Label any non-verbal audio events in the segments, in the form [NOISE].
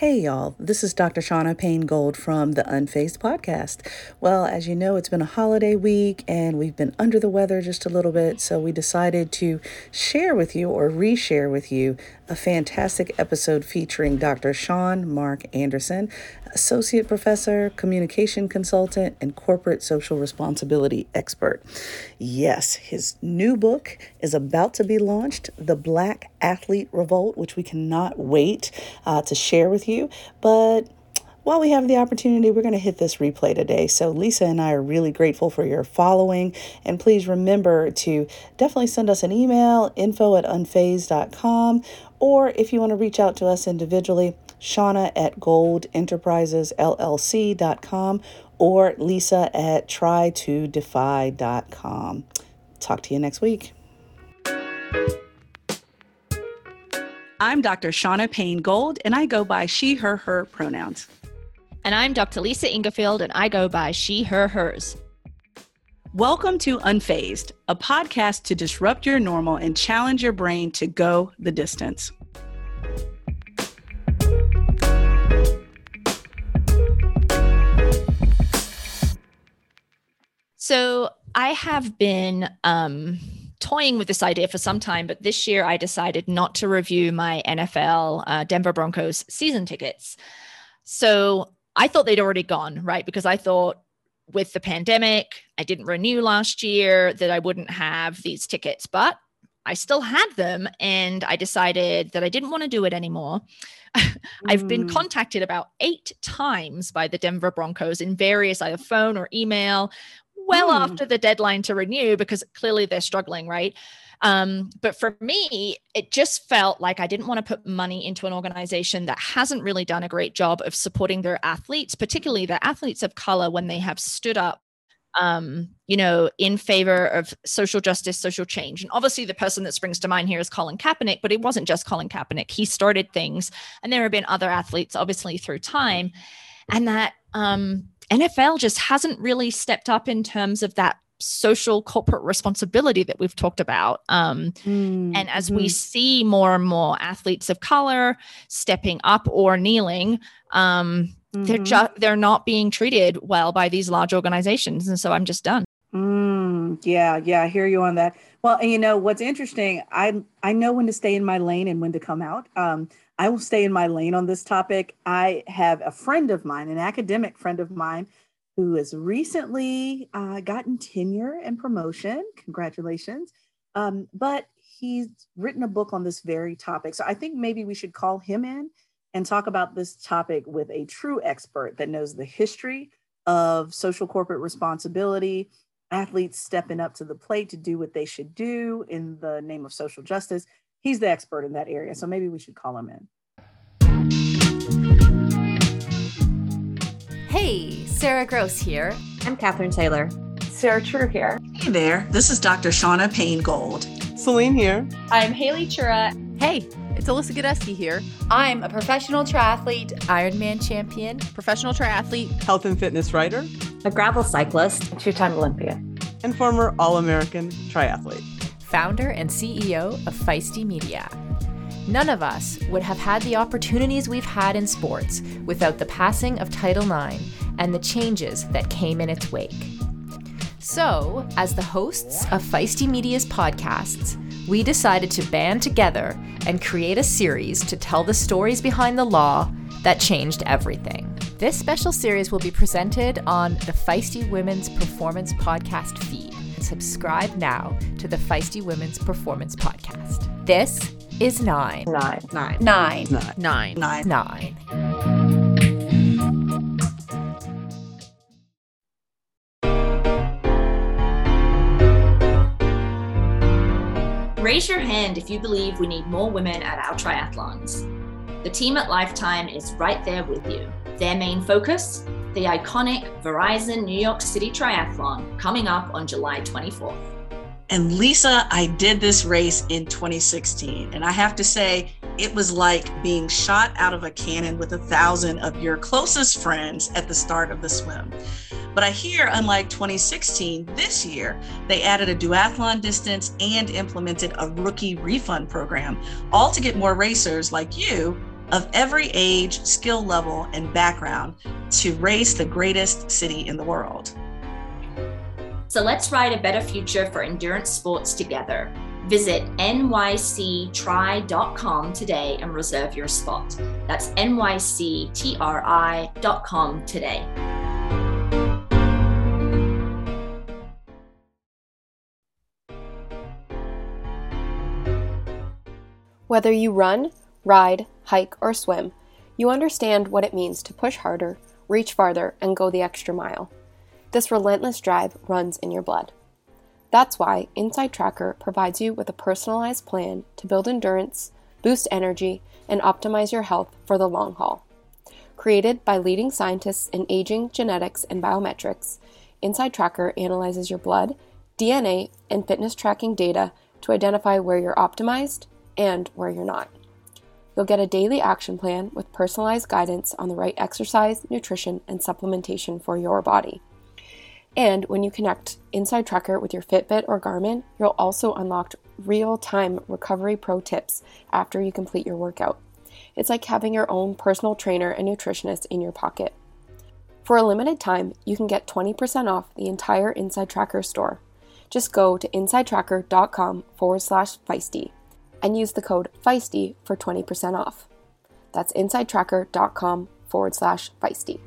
Hey, y'all, this is Dr. Shauna Payne Gold from the Unfazed podcast. Well, as you know, it's been a holiday week and we've been under the weather just a little bit, so we decided to share with you or reshare with you a fantastic episode featuring Dr. Sean Mark Anderson, Associate Professor, Communication Consultant, and Corporate Social Responsibility Expert. Yes, his new book is about to be launched, The Black Athlete Revolt, which we cannot wait uh, to share with you. But while we have the opportunity, we're going to hit this replay today. So, Lisa and I are really grateful for your following. And please remember to definitely send us an email info at unfazed.com. Or if you want to reach out to us individually, Shauna at goldenterprisesllc.com or Lisa at tritodefy.com. Talk to you next week. I'm Dr. Shauna Payne Gold, and I go by she, her, her pronouns. And I'm Dr. Lisa Ingarfield, and I go by she, her, hers. Welcome to Unfazed, a podcast to disrupt your normal and challenge your brain to go the distance. So I have been um, toying with this idea for some time, but this year I decided not to review my NFL uh, Denver Broncos season tickets. So I thought they'd already gone, right? Because I thought with the pandemic, I didn't renew last year, that I wouldn't have these tickets, but I still had them. And I decided that I didn't want to do it anymore. [LAUGHS] I've been mm. contacted about eight times by the Denver Broncos in various either phone or email well mm. after the deadline to renew because clearly they're struggling, right? Um, but for me, it just felt like I didn't want to put money into an organization that hasn't really done a great job of supporting their athletes, particularly the athletes of color, when they have stood up um, you know, in favor of social justice, social change. And obviously, the person that springs to mind here is Colin Kaepernick, but it wasn't just Colin Kaepernick. He started things, and there have been other athletes, obviously, through time. And that um, NFL just hasn't really stepped up in terms of that social corporate responsibility that we've talked about. Um, mm, and as we mm-hmm. see more and more athletes of color stepping up or kneeling, um, mm-hmm. they're just they're not being treated well by these large organizations, and so I'm just done. Mm, yeah, yeah, I hear you on that. Well, and you know what's interesting, I I know when to stay in my lane and when to come out. Um, I will stay in my lane on this topic. I have a friend of mine, an academic friend of mine, who has recently uh, gotten tenure and promotion. Congratulations. Um, but he's written a book on this very topic. So I think maybe we should call him in and talk about this topic with a true expert that knows the history of social corporate responsibility, athletes stepping up to the plate to do what they should do in the name of social justice, he's the expert in that area. So maybe we should call him in. Hey, Sarah Gross here. I'm Catherine Taylor. Sarah True here. Hey there, this is Dr. Shauna Payne Gold. Celine here. I'm Haley Chura. Hey, it's Alyssa Godesky here. I'm a professional triathlete, Ironman champion, professional triathlete, health and fitness writer, a gravel cyclist, two time Olympian, and former All American triathlete founder and CEO of Feisty Media. None of us would have had the opportunities we've had in sports without the passing of Title IX and the changes that came in its wake. So, as the hosts of Feisty Media's podcasts, we decided to band together and create a series to tell the stories behind the law that changed everything. This special series will be presented on the Feisty Women's Performance Podcast feed subscribe now to the Feisty Women's Performance Podcast. This is nine. Nine. Nine. Nine. Nine. Nine. Nine. Raise your hand if you believe we need more women at our triathlons. The team at Lifetime is right there with you. Their main focus the iconic Verizon New York City Triathlon coming up on July 24th. And Lisa, I did this race in 2016. And I have to say, it was like being shot out of a cannon with a thousand of your closest friends at the start of the swim. But I hear, unlike 2016, this year, they added a duathlon distance and implemented a rookie refund program, all to get more racers like you of every age, skill level, and background to race the greatest city in the world. So let's write a better future for endurance sports together. Visit nyctri.com today and reserve your spot. That's nyctri.com today. Whether you run, ride, hike, or swim, you understand what it means to push harder, reach farther, and go the extra mile. This relentless drive runs in your blood. That's why Inside Tracker provides you with a personalized plan to build endurance, boost energy, and optimize your health for the long haul. Created by leading scientists in aging, genetics, and biometrics, Inside Tracker analyzes your blood, DNA, and fitness tracking data to identify where you're optimized and where you're not. You'll get a daily action plan with personalized guidance on the right exercise, nutrition, and supplementation for your body. And when you connect Inside Tracker with your Fitbit or Garmin, you'll also unlock real time recovery pro tips after you complete your workout. It's like having your own personal trainer and nutritionist in your pocket. For a limited time, you can get 20% off the entire Inside Tracker store. Just go to insidetracker.com forward slash feisty and use the code feisty for 20% off. That's insidetracker.com forward slash feisty.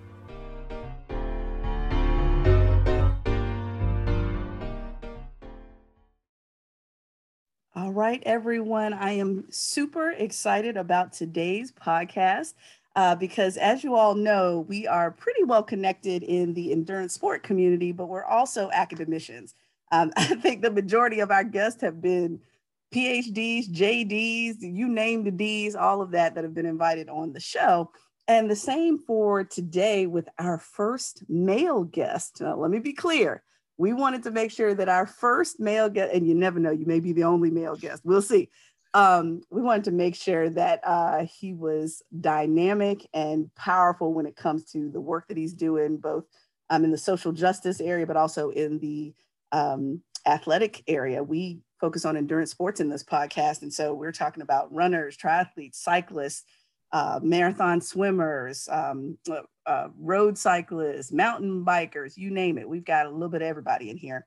All right, everyone. I am super excited about today's podcast uh, because, as you all know, we are pretty well connected in the endurance sport community, but we're also academicians. Um, [LAUGHS] I think the majority of our guests have been PhDs, JDs, you name the Ds, all of that that have been invited on the show. And the same for today with our first male guest. Now, let me be clear. We wanted to make sure that our first male guest, and you never know, you may be the only male guest. We'll see. Um, we wanted to make sure that uh, he was dynamic and powerful when it comes to the work that he's doing, both um, in the social justice area, but also in the um, athletic area. We focus on endurance sports in this podcast. And so we're talking about runners, triathletes, cyclists, uh, marathon swimmers, um, uh, uh, road cyclists, mountain bikers, you name it. We've got a little bit of everybody in here.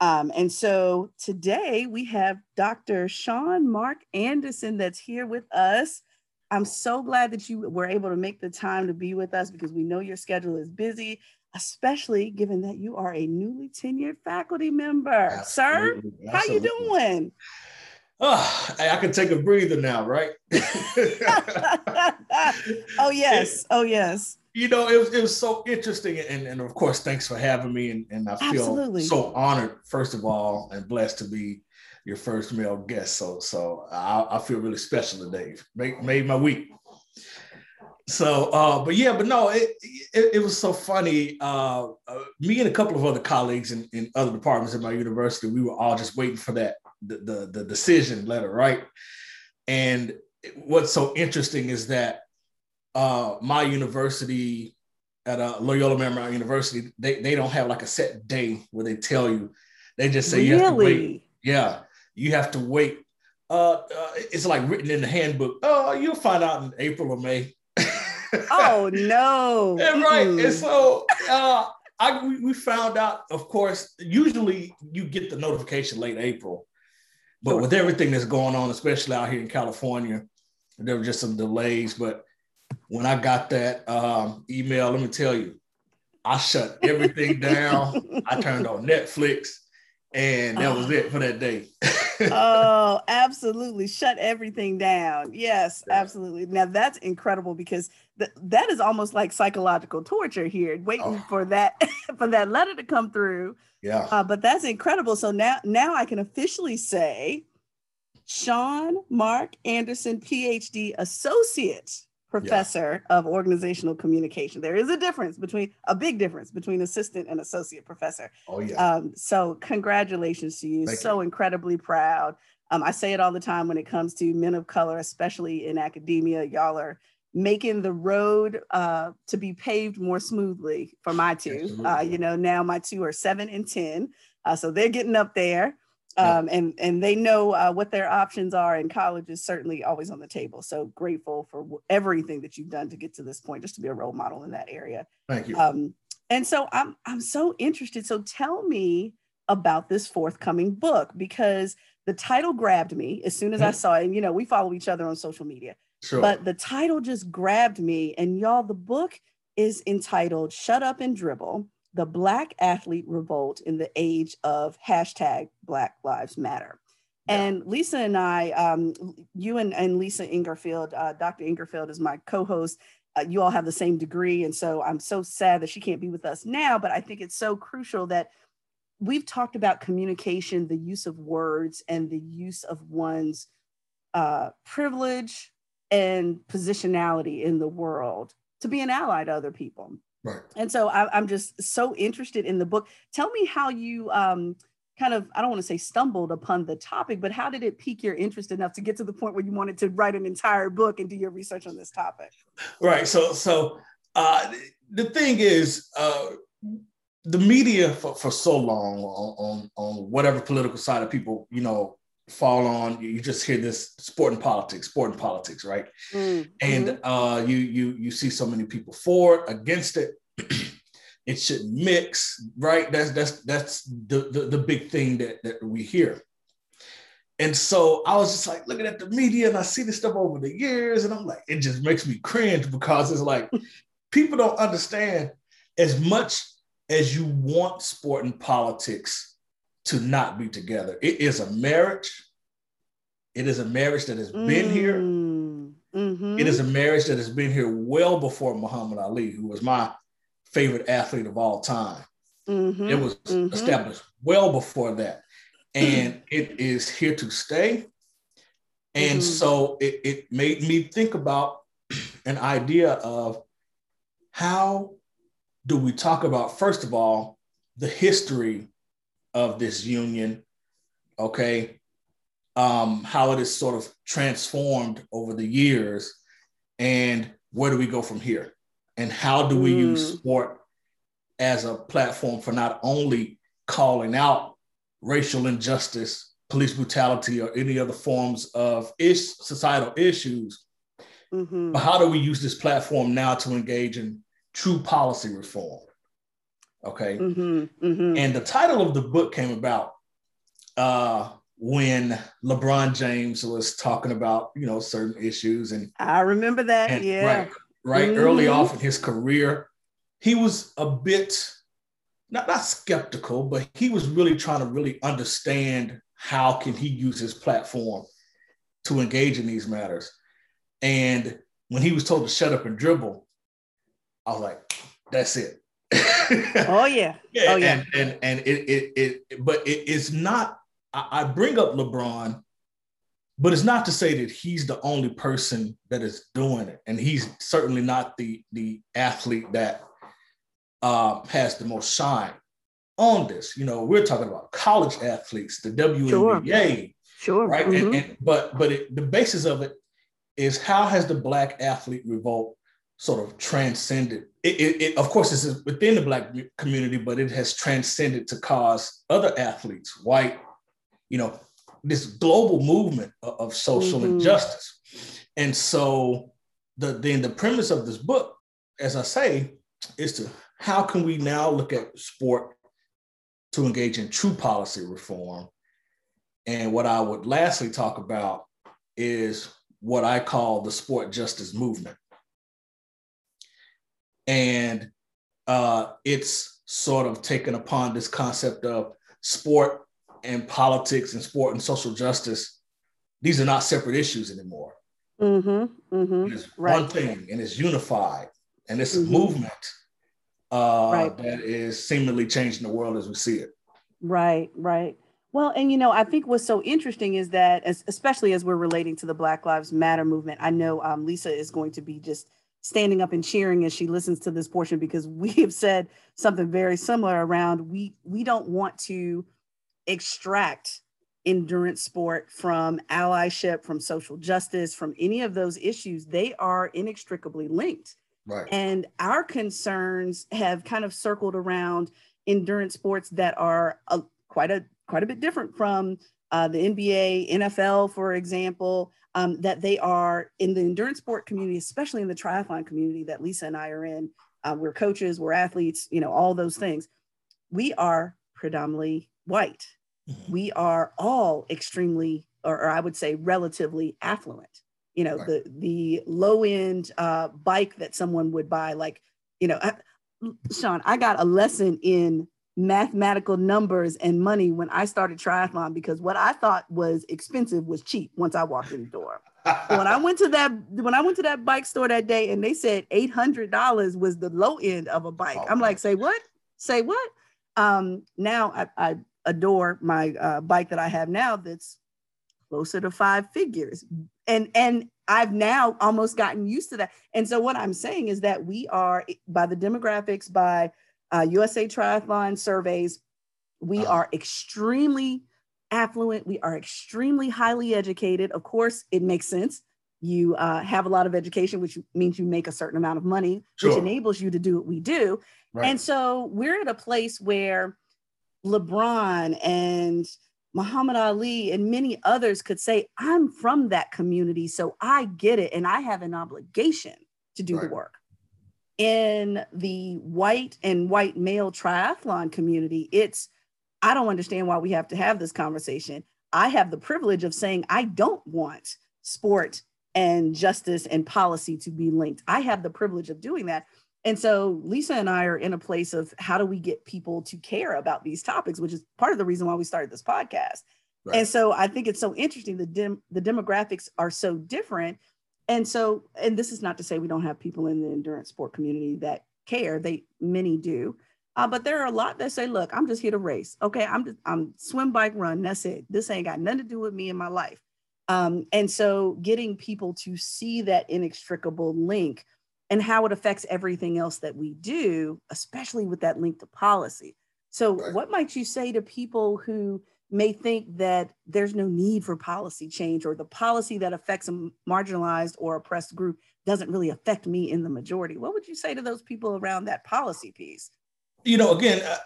Um, and so today we have Dr. Sean Mark Anderson that's here with us. I'm so glad that you were able to make the time to be with us because we know your schedule is busy especially given that you are a newly tenured faculty member. Absolutely. Sir, how you doing? Oh, I can take a breather now, right? [LAUGHS] [LAUGHS] oh yes, oh yes. You know, it was, it was so interesting, and, and of course, thanks for having me. And, and I feel Absolutely. so honored, first of all, and blessed to be your first male guest. So, so I, I feel really special today. Made, made my week so uh, but yeah but no it, it, it was so funny. Uh, uh, me and a couple of other colleagues in, in other departments at my university we were all just waiting for that the, the, the decision letter right? And what's so interesting is that uh, my university at uh, Loyola Marymount University they, they don't have like a set day where they tell you. They just say really? you have to wait. Yeah you have to wait. Uh, uh, it's like written in the handbook. Oh, you'll find out in April or May oh [LAUGHS] no! and right, and so uh, I we, we found out. Of course, usually you get the notification late April, but with everything that's going on, especially out here in California, there were just some delays. But when I got that um, email, let me tell you, I shut everything [LAUGHS] down. I turned on Netflix, and that was it for that day. [LAUGHS] oh, absolutely. Shut everything down. Yes, absolutely. Now that's incredible because th- that is almost like psychological torture here, waiting oh. for that [LAUGHS] for that letter to come through. Yeah. Uh, but that's incredible. So now now I can officially say Sean Mark Anderson, PhD associate professor yeah. of organizational communication. There is a difference between a big difference between assistant and associate professor. Oh yeah. Um, so congratulations to you. Thank so you. incredibly proud. Um, I say it all the time when it comes to men of color, especially in academia. Y'all are making the road uh, to be paved more smoothly for my two. Uh, you know, now my two are seven and ten, uh, so they're getting up there. um, and and they know uh, what their options are and college is certainly always on the table so grateful for everything that you've done to get to this point just to be a role model in that area thank you um, and so i'm i'm so interested so tell me about this forthcoming book because the title grabbed me as soon as mm-hmm. i saw it and you know we follow each other on social media sure. but the title just grabbed me and y'all the book is entitled shut up and dribble the Black Athlete Revolt in the Age of hashtag Black Lives Matter. Yeah. And Lisa and I, um, you and, and Lisa Ingarfield, uh, Dr. Ingarfield is my co host. Uh, you all have the same degree. And so I'm so sad that she can't be with us now, but I think it's so crucial that we've talked about communication, the use of words, and the use of one's uh, privilege and positionality in the world to be an ally to other people. Right. And so I, am just so interested in the book. Tell me how you um, kind of, I don't want to say stumbled upon the topic, but how did it pique your interest enough to get to the point where you wanted to write an entire book and do your research on this topic? Right. So, so uh, the thing is, uh, the media for, for so long on, on, on whatever political side of people, you know, fall on you just hear this sport and politics sport and politics right? Mm-hmm. and uh you you you see so many people for it against it [CLEARS THROAT] it should mix right? That's that's that's the, the the big thing that that we hear. And so I was just like looking at the media and I see this stuff over the years and I'm like, it just makes me cringe because it's like [LAUGHS] people don't understand as much as you want sport and politics to not be together. It is a marriage. It is a marriage that has been mm. here. Mm-hmm. It is a marriage that has been here well before Muhammad Ali, who was my favorite athlete of all time. Mm-hmm. It was mm-hmm. established well before that. And [CLEARS THROAT] it is here to stay. And mm-hmm. so it, it made me think about [CLEARS THROAT] an idea of how do we talk about, first of all, the history of this union, okay, um, how it is sort of transformed over the years, and where do we go from here? And how do we mm. use sport as a platform for not only calling out racial injustice, police brutality, or any other forms of ish, societal issues, mm-hmm. but how do we use this platform now to engage in true policy reform? Okay. Mm-hmm, mm-hmm. And the title of the book came about uh, when LeBron James was talking about, you know, certain issues. And I remember that. And, yeah. Right. Right. Mm-hmm. Early off in his career, he was a bit not, not skeptical, but he was really trying to really understand how can he use his platform to engage in these matters. And when he was told to shut up and dribble, I was like, that's it [LAUGHS] oh yeah. yeah. Oh yeah. And and, and it, it it but it is not I, I bring up LeBron, but it's not to say that he's the only person that is doing it. And he's certainly not the the athlete that uh, has the most shine on this. You know, we're talking about college athletes, the WNBA. Sure. Right. Mm-hmm. And, and, but but it, the basis of it is how has the black athlete revolt sort of transcended. It, it, it, of course, this is within the Black community, but it has transcended to cause other athletes, white, you know, this global movement of, of social mm-hmm. injustice. And so, the then the premise of this book, as I say, is to how can we now look at sport to engage in true policy reform? And what I would lastly talk about is what I call the sport justice movement and uh, it's sort of taken upon this concept of sport and politics and sport and social justice. These are not separate issues anymore. Mm-hmm, mm-hmm, it's right. one thing and it's unified and it's mm-hmm. a movement uh, right. that is seemingly changing the world as we see it. Right, right. Well, and you know, I think what's so interesting is that, as, especially as we're relating to the Black Lives Matter movement, I know um, Lisa is going to be just standing up and cheering as she listens to this portion because we have said something very similar around we we don't want to extract endurance sport from allyship from social justice from any of those issues. They are inextricably linked. Right. And our concerns have kind of circled around endurance sports that are a, quite a quite a bit different from uh, the NBA, NFL, for example, um, that they are in the endurance sport community, especially in the triathlon community that Lisa and I are in. Uh, we're coaches, we're athletes, you know, all those things. We are predominantly white. Mm-hmm. We are all extremely, or, or, I would say, relatively affluent. You know, right. the the low end uh, bike that someone would buy, like, you know, I, Sean, I got a lesson in mathematical numbers and money when I started triathlon because what I thought was expensive was cheap once I walked in the door. when I went to that when I went to that bike store that day and they said $800 was the low end of a bike. Oh, I'm like, say what? Say what? Um, now I, I adore my uh, bike that I have now that's closer to five figures. And and I've now almost gotten used to that. And so what I'm saying is that we are by the demographics by uh, USA Triathlon surveys, we uh-huh. are extremely affluent. We are extremely highly educated. Of course, it makes sense. You uh, have a lot of education, which means you make a certain amount of money, sure. which enables you to do what we do. Right. And so we're at a place where LeBron and Muhammad Ali and many others could say, I'm from that community, so I get it, and I have an obligation to do right. the work in the white and white male triathlon community, it's, I don't understand why we have to have this conversation. I have the privilege of saying I don't want sport and justice and policy to be linked. I have the privilege of doing that. And so Lisa and I are in a place of how do we get people to care about these topics, which is part of the reason why we started this podcast. Right. And so I think it's so interesting. The dem- the demographics are so different, and so and this is not to say we don't have people in the endurance sport community that care. They many do. Uh, but there are a lot that say look i'm just here to race. Okay i'm just, i'm swim bike run. That's it. This ain't got nothing to do with me in my life. Um, and so getting people to see that inextricable link and how it affects everything else that we do especially with that link to policy. So right. what might you say to people who may think that there's no need for policy change or the policy that affects a marginalized or oppressed group doesn't really affect me in the majority. What would you say to those people around that policy piece? You know, again, uh,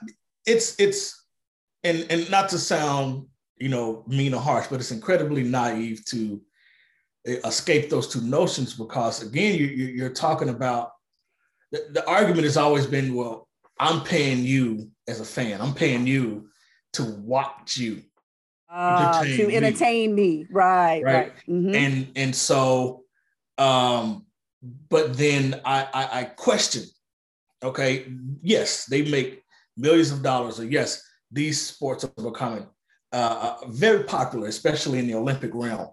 it's it's and and not to sound you know mean or harsh, but it's incredibly naive to uh, escape those two notions because again, you, you're talking about the, the argument has always been, well, I'm paying you as a fan, I'm paying you to watch you uh, to entertain me. me. Right, right. right. Mm-hmm. And and so um, but then I, I I question, okay, yes, they make millions of dollars, or yes, these sports are becoming uh, uh, very popular, especially in the Olympic realm.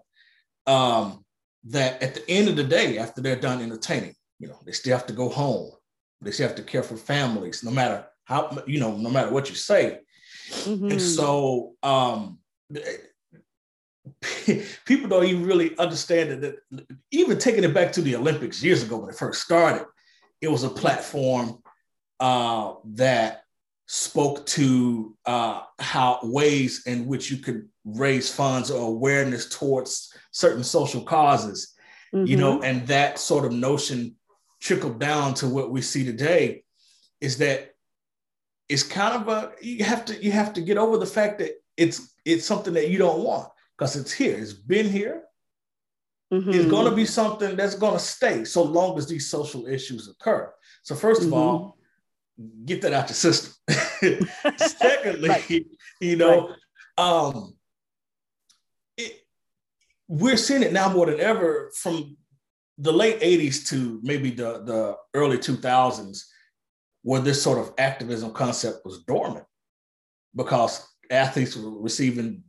Um, that at the end of the day, after they're done entertaining, you know, they still have to go home. They still have to care for families, no matter how, you know, no matter what you say. Mm-hmm. And so um, [LAUGHS] people don't even really understand that, that, even taking it back to the Olympics years ago when it first started, it was a platform uh, that spoke to uh, how ways in which you could raise funds or awareness towards certain social causes, mm-hmm. you know, mm-hmm. and that sort of notion trickled down to what we see today is that it's kind of a you have to you have to get over the fact that it's it's something that you don't want because it's here it's been here mm-hmm. it's going to be something that's going to stay so long as these social issues occur so 1st mm-hmm. of all get that out your system [LAUGHS] secondly right. [LAUGHS] you know right. um it, we're seeing it now more than ever from the late 80s to maybe the the early 2000s where this sort of activism concept was dormant because athletes were receiving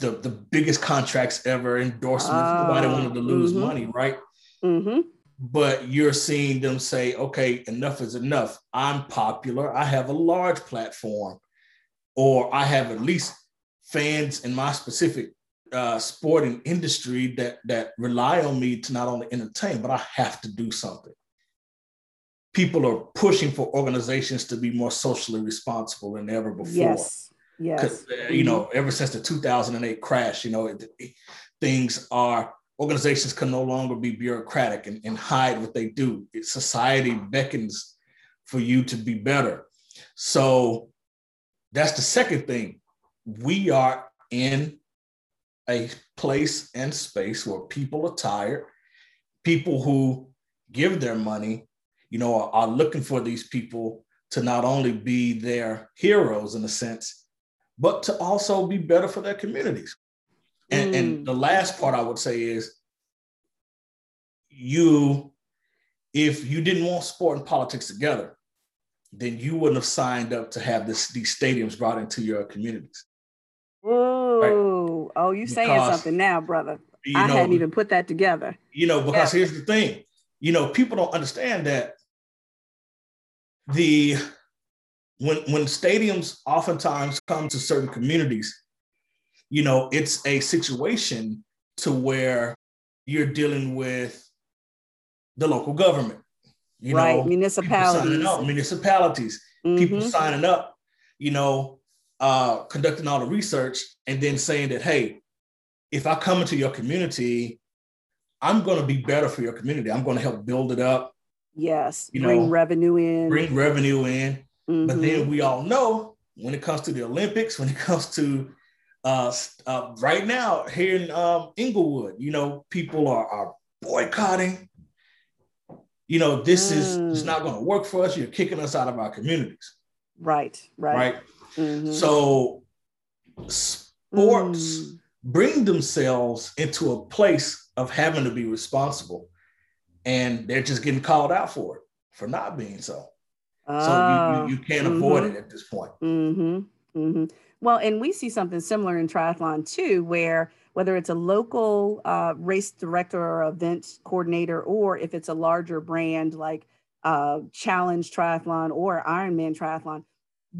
the, the biggest contracts ever, endorsements. Uh, Nobody wanted to lose mm-hmm. money, right? Mm-hmm. But you're seeing them say, okay, enough is enough. I'm popular. I have a large platform, or I have at least fans in my specific uh, sporting industry that that rely on me to not only entertain, but I have to do something people are pushing for organizations to be more socially responsible than ever before. Yes. Yes. Uh, you know, ever since the 2008 crash, you know, it, it, things are organizations can no longer be bureaucratic and, and hide what they do. It, society beckons for you to be better. So that's the second thing we are in a place and space where people are tired, people who give their money, you know, are, are looking for these people to not only be their heroes in a sense, but to also be better for their communities. And, mm. and the last part I would say is you, if you didn't want sport and politics together, then you wouldn't have signed up to have this these stadiums brought into your communities. Whoa. Right? Oh, you saying something now, brother. I know, hadn't even put that together. You know, because yeah. here's the thing. You know, people don't understand that the when when stadiums oftentimes come to certain communities, you know, it's a situation to where you're dealing with the local government. You right, know, municipalities. Up, municipalities, mm-hmm. people signing up, you know, uh, conducting all the research and then saying that, hey, if I come into your community, I'm going to be better for your community. I'm going to help build it up. Yes, you bring know, revenue in. Bring revenue in. Mm-hmm. But then we all know when it comes to the Olympics, when it [LAUGHS] comes to uh, uh, right now here in um, Inglewood, you know, people are, are boycotting. You know, this mm. is it's not going to work for us. You're kicking us out of our communities. Right, right. Right. Mm-hmm. So sports mm. bring themselves into a place of having to be responsible, and they're just getting called out for it for not being so. Uh, so you, you, ah, you can't mm-hmm. avoid it at this point. Mm-hmm. Mm-hmm. Well, and we see something similar in triathlon too, where whether it's a local uh, race director or events coordinator, or if it's a larger brand like uh, Challenge Triathlon or Ironman Triathlon,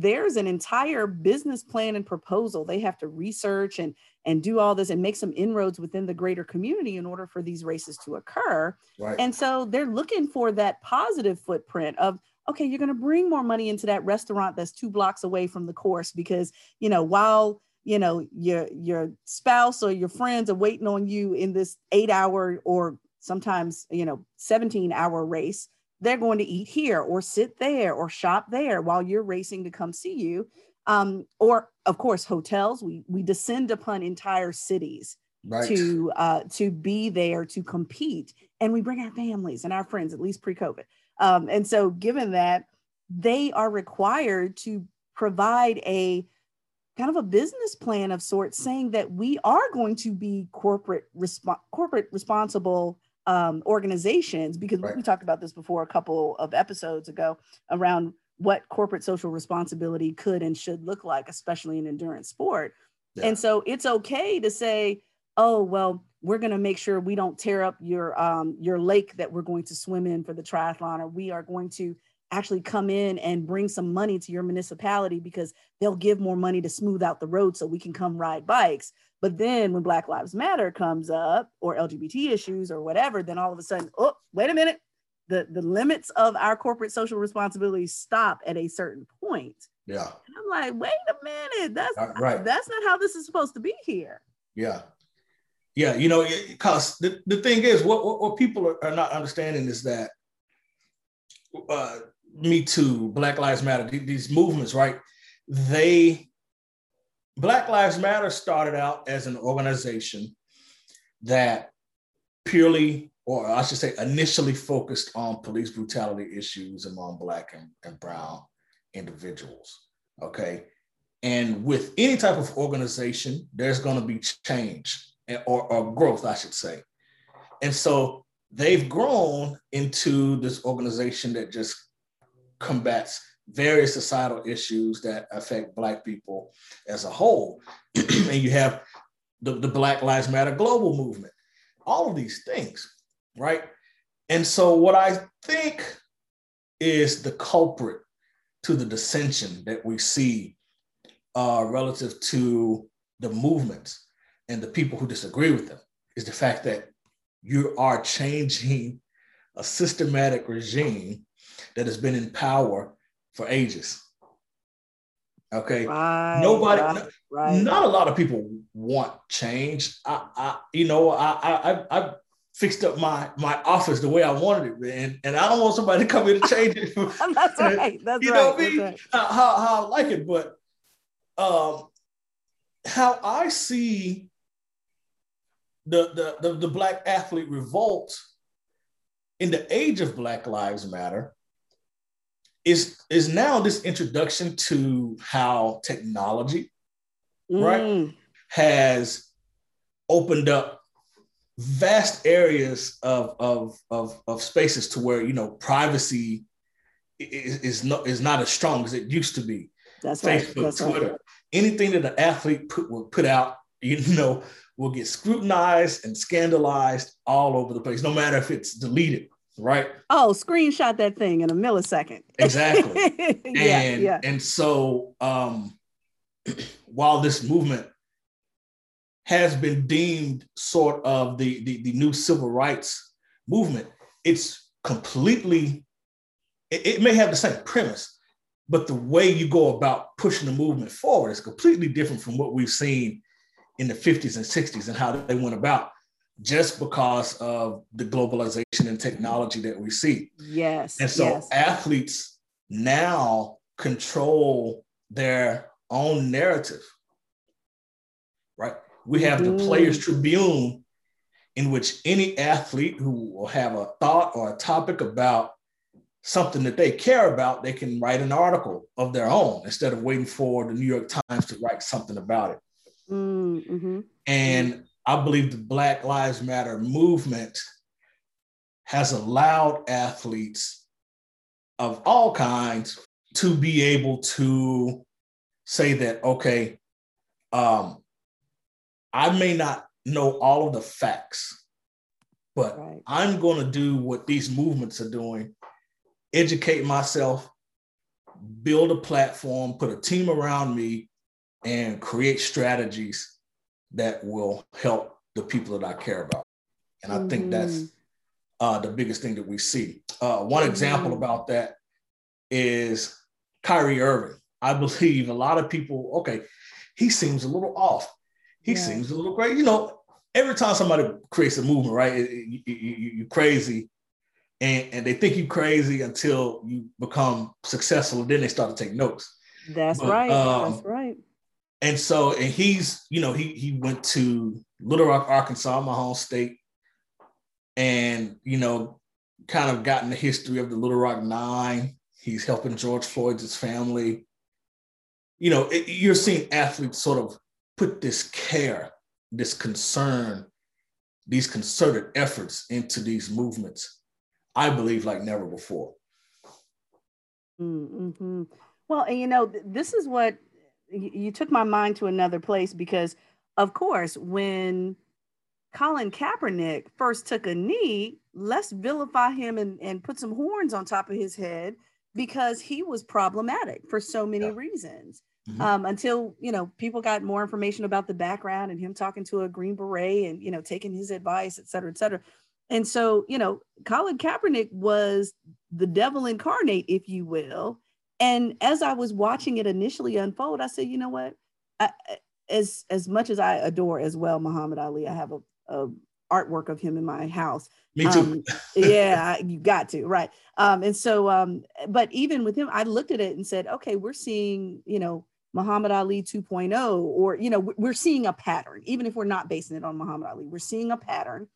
there's an entire business plan and proposal they have to research and and do all this and make some inroads within the greater community in order for these races to occur right. and so they're looking for that positive footprint of okay you're going to bring more money into that restaurant that's two blocks away from the course because you know while you know your your spouse or your friends are waiting on you in this eight hour or sometimes you know 17 hour race they're going to eat here or sit there or shop there while you're racing to come see you. Um, or of course, hotels. We we descend upon entire cities right. to uh, to be there to compete, and we bring our families and our friends, at least pre-COVID. Um, and so, given that, they are required to provide a kind of a business plan of sorts, saying that we are going to be corporate resp- corporate responsible um, organizations because right. we talked about this before a couple of episodes ago around what corporate social responsibility could and should look like, especially in endurance sport. Yeah. And so it's okay to say, oh, well, we're going to make sure we don't tear up your um, your lake that we're going to swim in for the triathlon, or we are going to actually come in and bring some money to your municipality because they'll give more money to smooth out the road so we can come ride bikes. But then when Black Lives Matter comes up or LGBT issues or whatever, then all of a sudden, oh, wait a minute. The, the limits of our corporate social responsibility stop at a certain point. Yeah. And I'm like, wait a minute. That's uh, right. That's not how this is supposed to be here. Yeah. Yeah. You know, because the, the thing is, what, what, what people are, are, not understanding is that uh, Me Too, Black Lives Matter, these movements, right? They Black Lives Matter started out as an organization that purely, or I should say, initially focused on police brutality issues among Black and, and Brown individuals. Okay. And with any type of organization, there's going to be change or, or growth, I should say. And so they've grown into this organization that just combats various societal issues that affect Black people as a whole. [CLEARS THROAT] and you have the, the Black Lives Matter global movement, all of these things, right? And so, what I think is the culprit to the dissension that we see uh, relative to the movements and the people who disagree with them is the fact that you are changing a systematic regime that has been in power for ages. Okay. Right, Nobody, right, right. not a lot of people want change. I, I you know, I, I, I fixed up my my office the way I wanted it, and and I don't want somebody to come in and change it. [LAUGHS] that's [LAUGHS] right. That's right you right. know what I mean? Right. How, how I like it, but um, how I see the, the, the, the Black athlete revolt in the age of Black Lives Matter is, is now this introduction to how technology, mm. right, has opened up vast areas of, of, of, of spaces to where, you know, privacy is, is, not, is not as strong as it used to be. That's Facebook, right. That's Twitter, right. anything that an athlete put, will put out, you know, will get scrutinized and scandalized all over the place, no matter if it's deleted, right? Oh, screenshot that thing in a millisecond. Exactly. [LAUGHS] yeah, and, yeah. And so um, [CLEARS THROAT] while this movement has been deemed sort of the, the, the new civil rights movement, it's completely, it, it may have the same premise, but the way you go about pushing the movement forward is completely different from what we've seen in the 50s and 60s and how they went about just because of the globalization and technology that we see. Yes. And so yes. athletes now control their own narrative, right? We have the Players Tribune, in which any athlete who will have a thought or a topic about something that they care about, they can write an article of their own instead of waiting for the New York Times to write something about it. Mm-hmm. And I believe the Black Lives Matter movement has allowed athletes of all kinds to be able to say that, okay, um, I may not know all of the facts, but right. I'm going to do what these movements are doing educate myself, build a platform, put a team around me, and create strategies that will help the people that I care about. And I mm-hmm. think that's mm-hmm. uh, the biggest thing that we see. Uh, one mm-hmm. example about that is Kyrie Irving. I [LAUGHS] believe a lot of people, okay, he seems a little off. He yeah. seems a little great. You know, every time somebody creates a movement, right, you, you, you, are crazy and, and they think you crazy until you become successful and then they start to take notes that's but, right um, that's right and so and he's you know he he went to little rock arkansas my home state and you know kind of gotten the history of the little rock nine he's helping george floyd's family you know it, you're seeing athletes sort of put this care this concern these concerted efforts into these movements I believe like never before. Mm-hmm. Well, and you know, this is what you took my mind to another place because, of course, when Colin Kaepernick first took a knee, let's vilify him and, and put some horns on top of his head because he was problematic for so many yeah. reasons. Mm-hmm. Um, until you know people got more information about the background and him talking to a green beret and you know taking his advice, et cetera, et cetera. And so, you know, Colin Kaepernick was the devil incarnate, if you will. And as I was watching it initially unfold, I said, you know what? I, as as much as I adore as well Muhammad Ali, I have a, a artwork of him in my house. Me too. Um, yeah, you got to right. Um, and so, um, but even with him, I looked at it and said, okay, we're seeing, you know, Muhammad Ali 2.0, or you know, we're seeing a pattern, even if we're not basing it on Muhammad Ali, we're seeing a pattern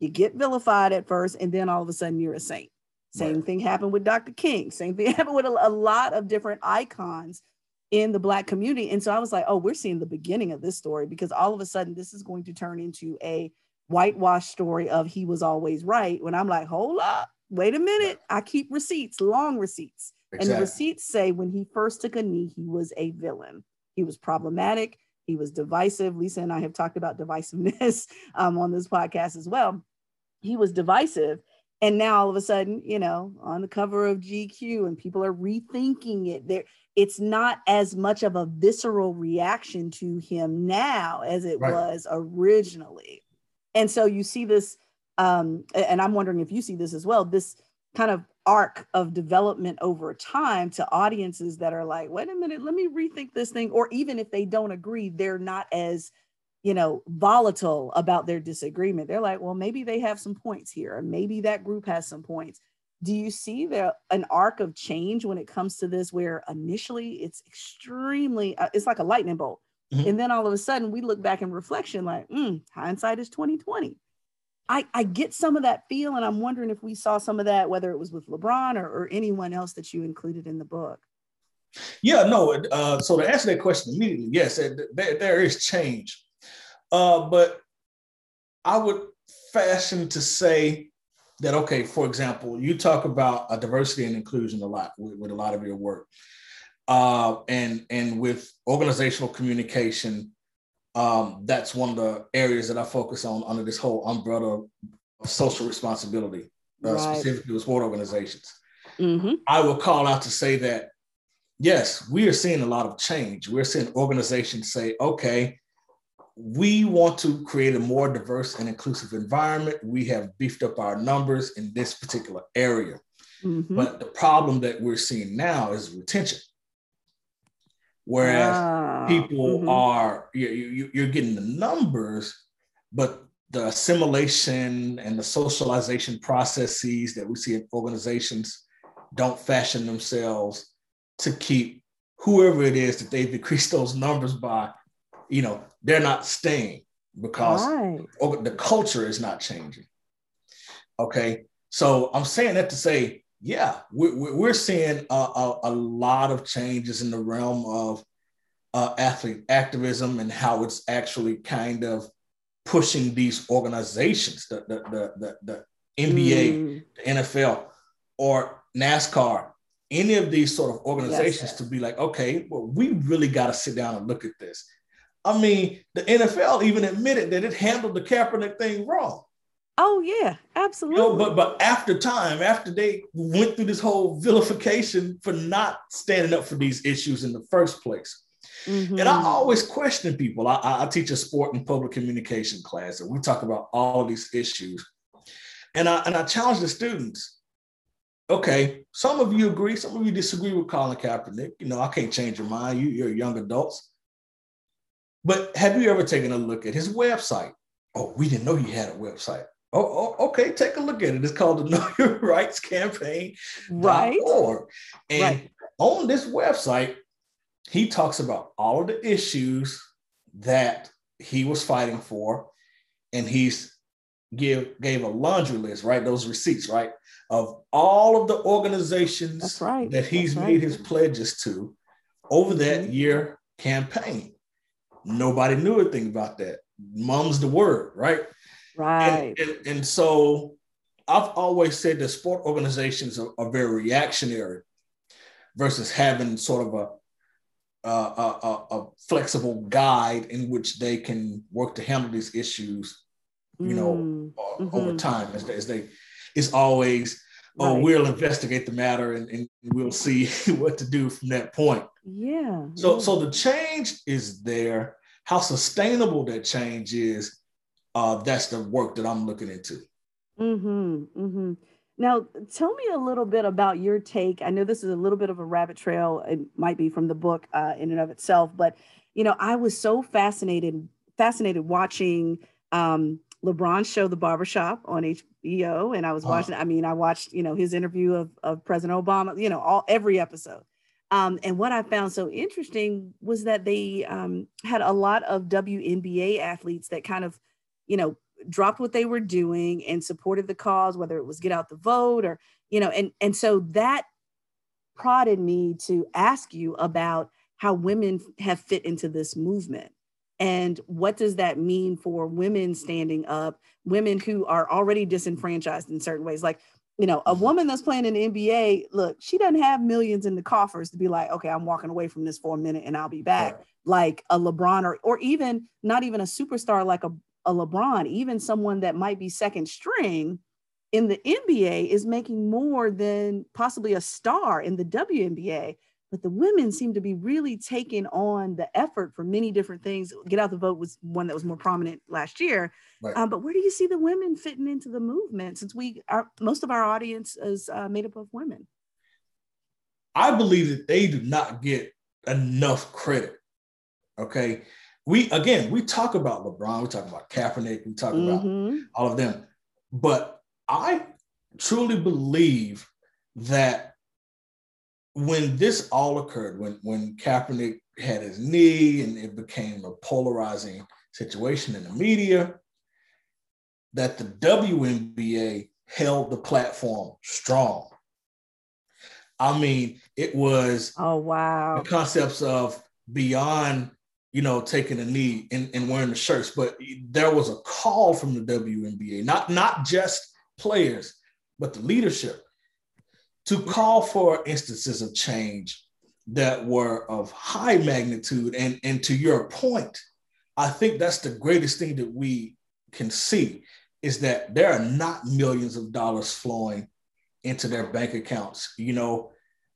you get vilified at first, and then all of a sudden you're a saint. Same right. thing happened with Dr. King. Same thing [LAUGHS] happened with a, a, lot of different icons in the Black community. And so I was like, oh, we're seeing the beginning of this story because all of a sudden this is going to turn into a whitewash story of he was always right. When I'm like, hold up, wait a minute. I keep receipts, long receipts. Exactly. And the receipts say when he first took a knee, he was a villain. He was problematic. He was divisive. Lisa and I have talked about divisiveness [LAUGHS] um, on this podcast as well he was divisive and now all of a sudden you know on the cover of gq and people are rethinking it there it's not as much of a visceral reaction to him now as it right. was originally and so you see this um, and i'm wondering if you see this as well this kind of arc of development over time to audiences that are like wait a minute let me rethink this thing or even if they don't agree they're not as you know, volatile about their disagreement. They're like, well, maybe they have some points here, and maybe that group has some points. Do you see there an arc of change when it comes to this, where initially it's extremely, uh, it's like a lightning bolt. Mm-hmm. And then all of a sudden we look back in reflection like, mm, hindsight is 2020. I, I get some of that feel, and I'm wondering if we saw some of that, whether it was with LeBron or, or anyone else that you included in the book. Yeah, no. Uh, so to answer that question immediately, yes, there, there is change. Uh, but I would fashion to say that, okay, for example, you talk about a diversity and inclusion a lot with, with a lot of your work. Uh, and, and with organizational communication, um, that's one of the areas that I focus on under this whole umbrella of social responsibility, uh, right. specifically with sport organizations. Mm-hmm. I will call out to say that, yes, we are seeing a lot of change. We're seeing organizations say, okay, we want to create a more diverse and inclusive environment. We have beefed up our numbers in this particular area. Mm-hmm. But the problem that we're seeing now is retention. Whereas ah, people mm-hmm. are, you, you're getting the numbers, but the assimilation and the socialization processes that we see in organizations don't fashion themselves to keep whoever it is that they've increased those numbers by, you know, they're not staying because right. the culture is not changing. Okay. So I'm saying that to say yeah, we're, we're seeing a, a, a, lot of changes in the realm of uh, athlete activism and how it's actually kind of pushing these organizations, the, the, the, the, the NBA, mm. the NFL, or NASCAR, any of these sort of organizations yes, to be like, okay, well, we really got to sit down and look at this. I mean, the NFL even admitted that it handled the Kaepernick thing wrong. Oh yeah, absolutely. You know, but but after time, after they went through this whole vilification for not standing up for these issues in the first place. Mm-hmm. And I always question people. I, I teach a sport and public communication class, and we talk about all these issues. And I and I challenge the students. Okay, some of you agree, some of you disagree with Colin Kaepernick. You know, I can't change your mind. You, you're young adults. But have you ever taken a look at his website? Oh, we didn't know he had a website. Oh, oh, okay. Take a look at it. It's called the [LAUGHS] Know Your Rights Campaign. Right. And right. on this website, he talks about all of the issues that he was fighting for. And he's give gave a laundry list, right? Those receipts, right? Of all of the organizations right. that he's made his pledges to over that mm-hmm. year campaign. Nobody knew a thing about that. Mum's the word, right? Right. And, and, and, so I've always said that sport organizations are, are very reactionary versus having sort of a, a, a, a, flexible guide in which they can work to handle these issues, you know, mm. mm-hmm. over time as they, as they, it's always, oh, right. we'll investigate the matter and, and we'll see [LAUGHS] what to do from that point. Yeah. So, yeah. so the change is there. How sustainable that change is uh, that's the work that I'm looking into. Mm-hmm, mm-hmm. Now, tell me a little bit about your take. I know this is a little bit of a rabbit trail. It might be from the book uh, in and of itself, but you know, I was so fascinated fascinated watching um, LeBron show the barbershop on HBO, and I was watching. I mean, I watched you know his interview of of President Obama. You know, all every episode. Um, and what I found so interesting was that they um, had a lot of WNBA athletes that kind of you know, dropped what they were doing and supported the cause, whether it was get out the vote or, you know, and and so that prodded me to ask you about how women have fit into this movement and what does that mean for women standing up women who are already disenfranchised in certain ways? Like you know a mm-hmm. woman that's playing in the nba look she doesn't have millions in the coffers to be like okay i'm walking away from this for a minute and i'll be back. Like a lebron or, or even not even a superstar like a, a LeBron, even someone that might be second string in the NBA is making more than possibly a star in the WNBA. But the women seem to be really taking on the effort for many different things. Get out the vote was one that was more prominent last year. Right. Um, but where do you see the women fitting into the movement? Since we are most of our audience is uh, made up of women. I believe that they do not get enough credit. Okay, we again we talk about LeBron, we talk about Kaepernick, we talk mm-hmm. about all of them, but I truly believe that when this all occurred, when when Kaepernick had his knee and it became a polarizing situation in the media, that the WNBA held the platform strong. I mean, it was oh wow the concepts of beyond you know taking a knee and, and wearing the shirts, but there was a call from the WNBA, not not just players, but the leadership to call for instances of change that were of high magnitude. And, and to your point, I think that's the greatest thing that we can see is that there are not millions of dollars flowing into their bank accounts, you know,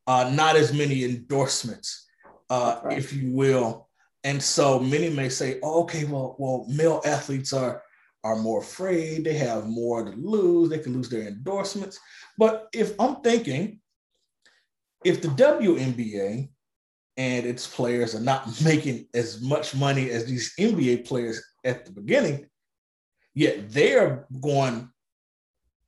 uh, not as many endorsements, uh, right. if you will. And so many may say, oh, okay, well, well, male athletes are are more afraid, they have more to lose, they can lose their endorsements. But if I'm thinking, if the WNBA and its players are not [LAUGHS] making as much money as these NBA players at the beginning, yet they're going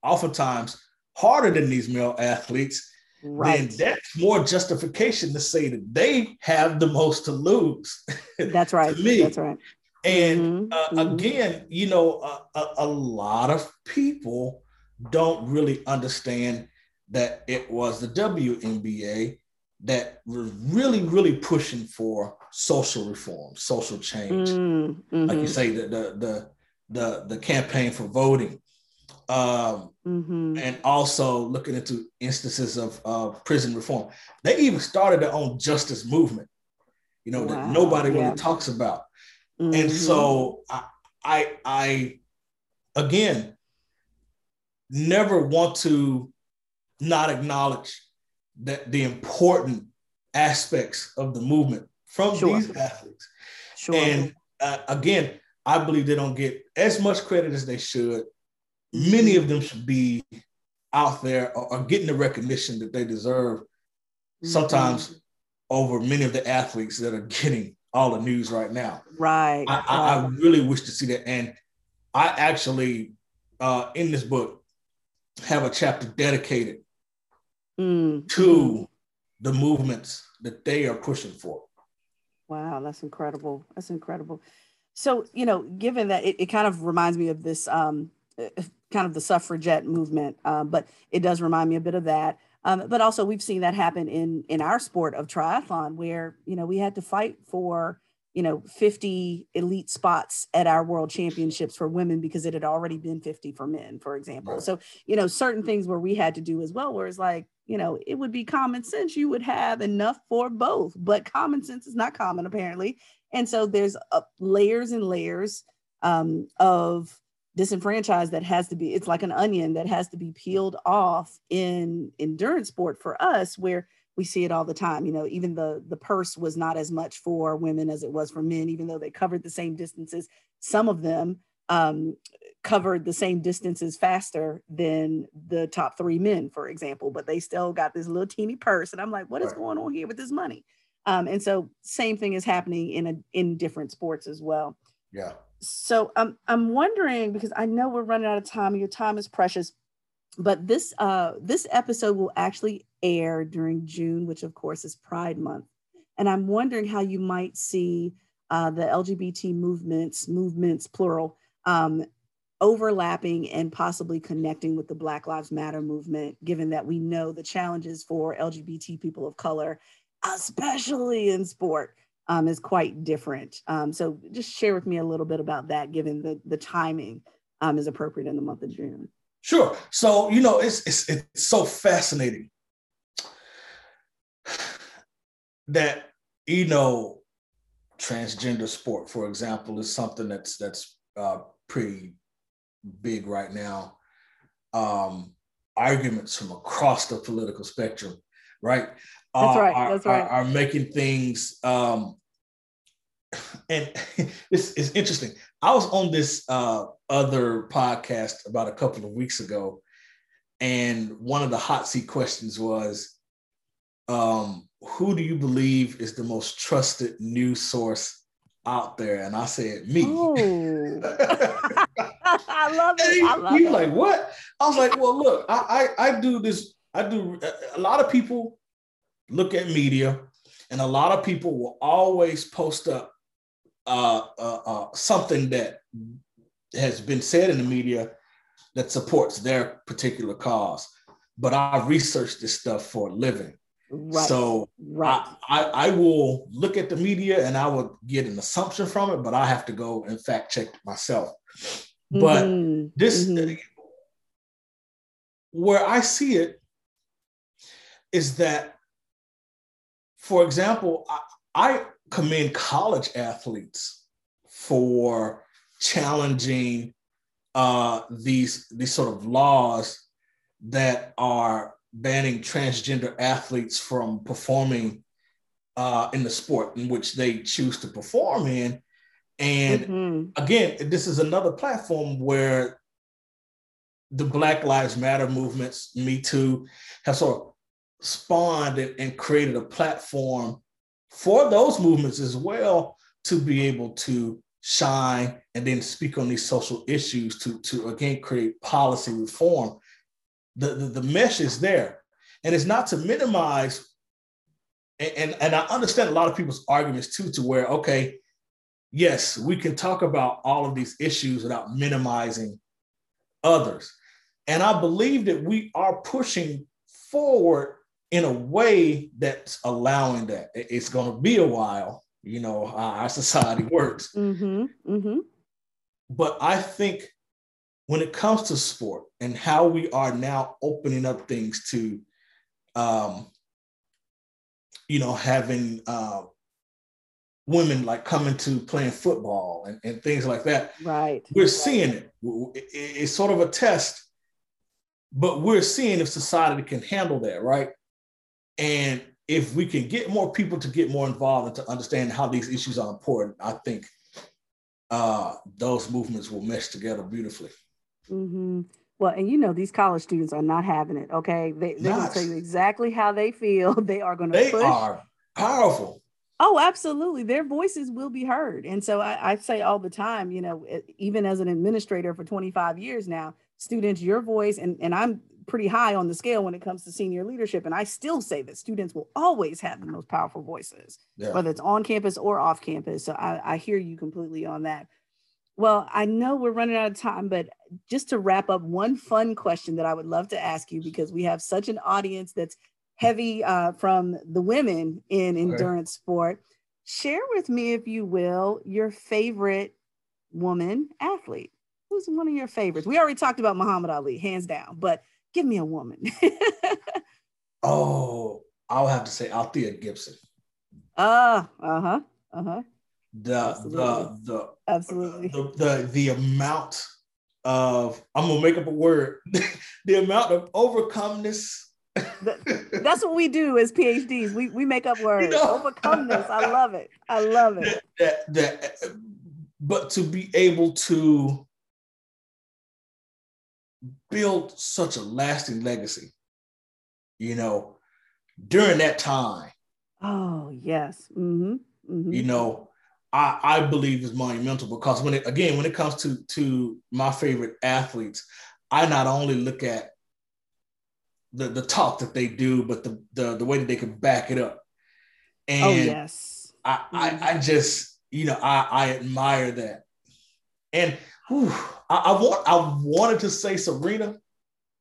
oftentimes harder than these male athletes, right. then that's more justification to say that they have the most to lose. [LAUGHS] That's right. to me. That's right. And mm-hmm. Uh, mm-hmm. again, you know, a, a, a lot of people don't really understand that it was the WNBA that was really, really pushing for social reform, social change. Mm-hmm. Like you say, the, the the the the campaign for voting, um, mm-hmm. and also looking into instances of uh, prison reform. They even started their own justice movement. You know wow. that nobody yeah. really talks about. Mm-hmm. And so I, I I again never want to not acknowledge that the important aspects of the movement from sure. these athletes. Sure. And uh, again, I believe they don't get as much credit as they should. Many of them should be out there or, or getting the recognition that they deserve. Mm-hmm. Sometimes over many of the athletes that are getting all the news right now. Right. I. I, I really wish to see that. And I actually, uh, in this book, have a chapter dedicated mm. to the movements that they are pushing for. Wow, that's incredible. That's incredible. So, you know, given that it, it kind of reminds me of this um, [LAUGHS] kind of the suffragette movement, uh, but it does remind me a bit of that. Um, but also, we've seen that happen in in our sport of triathlon, where you know we had to fight for you know 50 elite spots at our world championships for women because it had already been 50 for men for example right. so you know certain things where we had to do as well where it's like you know it would be common sense you would have enough for both but common sense is not common apparently and so there's uh, layers and layers um, of disenfranchised that has to be it's like an onion that has to be peeled off in endurance sport for us where we see it all the time you know even the the purse was not as much for women as it was for men even though they covered the same distances. Some of them um, covered the same distances faster than the top three men for example but they still got this little teeny purse and i'm like what is right. going on here with this money? Um, and so same thing is happening in a in different sports as well. Yeah. So um, i'm wondering because i know we're running out of time your time is precious but this uh, this episode will actually air during June, which of course is Pride Month, and I'm wondering how you might see uh, the LGBT movements, movements plural, um, overlapping and possibly connecting with the Black Lives Matter movement, given that we know the challenges for LGBT people of color, especially in sport, um, is quite different. Um, so just share with me a little bit about that, given the the timing um, is appropriate in the month of June. Sure. So you know, it's it's it's so fascinating that you know, transgender sport, for example, is something that's that's uh, pretty big right now. Um, arguments from across the political spectrum, right? That's uh, right. Are, that's right. Are, are making things um, and [LAUGHS] this is interesting. I was on this uh, other podcast about a couple of weeks ago, and one of the hot seat questions was, um, "Who do you believe is the most trusted news source out there?" And I said, "Me." Oh. [LAUGHS] [LAUGHS] I love it. I love you like what? I was like, "Well, look, I, I I do this. I do. A lot of people look at media, and a lot of people will always post up uh, uh, uh, something that has been said in the media that supports their particular cause. But I research this stuff for a living. Right. So right. I, I, I, will look at the media and I will get an assumption from it, but I have to go and fact check myself. But mm-hmm. this, mm-hmm. where I see it, is that, for example, I, I commend college athletes for challenging uh, these these sort of laws that are banning transgender athletes from performing uh, in the sport in which they choose to perform in. And mm-hmm. again, this is another platform where the Black Lives Matter movements, Me Too, have sort of spawned and, and created a platform for those movements as well to be able to shine and then speak on these social issues to, to again create policy reform. The, the, the mesh is there. And it's not to minimize, and, and, and I understand a lot of people's arguments too, to where, okay, yes, we can talk about all of these issues without minimizing others. And I believe that we are pushing forward in a way that's allowing that. It's going to be a while, you know, how our society works. Mm-hmm, mm-hmm. But I think when it comes to sport and how we are now opening up things to, um, you know, having uh, women like coming to playing football and, and things like that. Right. We're right. seeing it. It's sort of a test, but we're seeing if society can handle that, right? And if we can get more people to get more involved and to understand how these issues are important, I think uh, those movements will mesh together beautifully. Mm-hmm. Well, and you know, these college students are not having it. Okay, they, they're going to tell you exactly how they feel. [LAUGHS] They are going to. They push. are powerful. Oh, absolutely. Their voices will be heard. And so I, I, say all the time, you know, even as an administrator for 25 years now, students, your voice, and, and I'm pretty high on the scale when it comes to senior leadership. And I still say that students will always have the most powerful voices, yeah. whether it's on campus or off campus. So I, I hear you completely on that. Well, I know we're running out of time, but just to wrap up, one fun question that I would love to ask you because we have such an audience that's heavy uh, from the women in endurance sport. Share with me, if you will, your favorite woman athlete. Who's one of your favorites? We already talked about Muhammad Ali, hands down, but Give me a woman. [LAUGHS] oh, I'll have to say Althea Gibson. Uh, uh-huh. Uh-huh. The Absolutely. the the Absolutely. The, the the amount of I'm gonna make up a word. [LAUGHS] the amount of overcomeness. [LAUGHS] That's what we do as PhDs. We we make up words. You know, overcomeness. I love it. I love it. That, that, that but to be able to build such a lasting legacy, you know, during that time. Oh, yes. Mm-hmm. Mm-hmm. You know, I, I believe is monumental because when it again, when it comes to to my favorite athletes, I not only look at the, the talk that they do, but the, the the way that they can back it up. Oh, and oh, yes. I, I, I mm-hmm. just, you know, I, I admire that. And whew, I, I want I wanted to say Serena.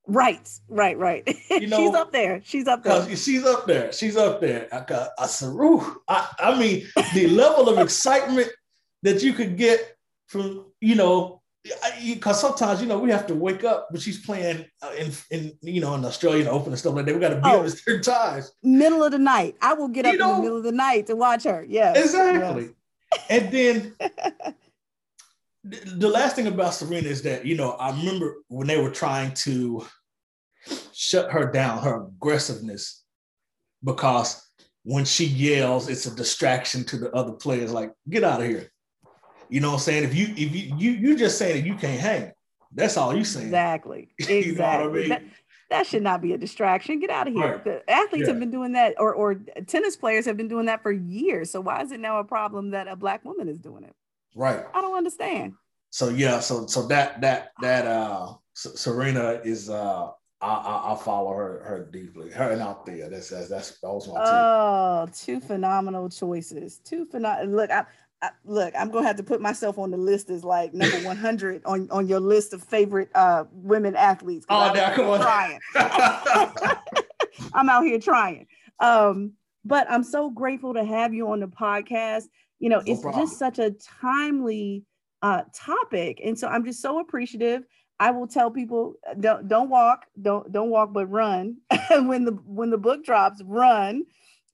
Right, right, right. [LAUGHS] You know, she's up there. She's up there. She's up there. She's up there. I got I said, I, I mean, the level of excitement that you could get from, you know, because sometimes you know we have to wake up, but she's playing uh, in in you know in Australian Open and stuff like that. We got to be oh, up at certain times. Middle of the night, I will get you up know, in the middle of the night to watch her. Yeah, exactly. Yes. And then [LAUGHS] the last thing about Serena is that, you know, I remember when they were trying to shut her down, her aggressiveness, because when she yells, it's a distraction to the other players. Like, get out of here. You know what I'm saying? If you if you you you just saying that you can't hang, that's all you saying. Exactly. Exactly. [LAUGHS] you know I mean? that, that, should not be a distraction. Get out of here. Right. The athletes yeah. have been doing that, or or tennis players have been doing that for years. So why is it now a problem that a black woman is doing it? Right. I don't understand. So yeah, so so that that that uh Serena is uh I, I, I, follow her her deeply. Her and Althea. That's that's that's that was my Oh, two phenomenal choices. Two phenomenal. Look, I, I, look. I'm gonna have to put myself on the list as like number [LAUGHS] 100 on on your list of favorite uh women athletes. Oh, now come on. Trying. [LAUGHS] [LAUGHS] I'm out here trying. Um, but I'm so grateful to have you on the podcast. You know, no it's problem. just such a timely uh, topic, and so I'm just so appreciative. I will tell people don't don't walk, don't don't walk, but run. [LAUGHS] when the when the book drops, run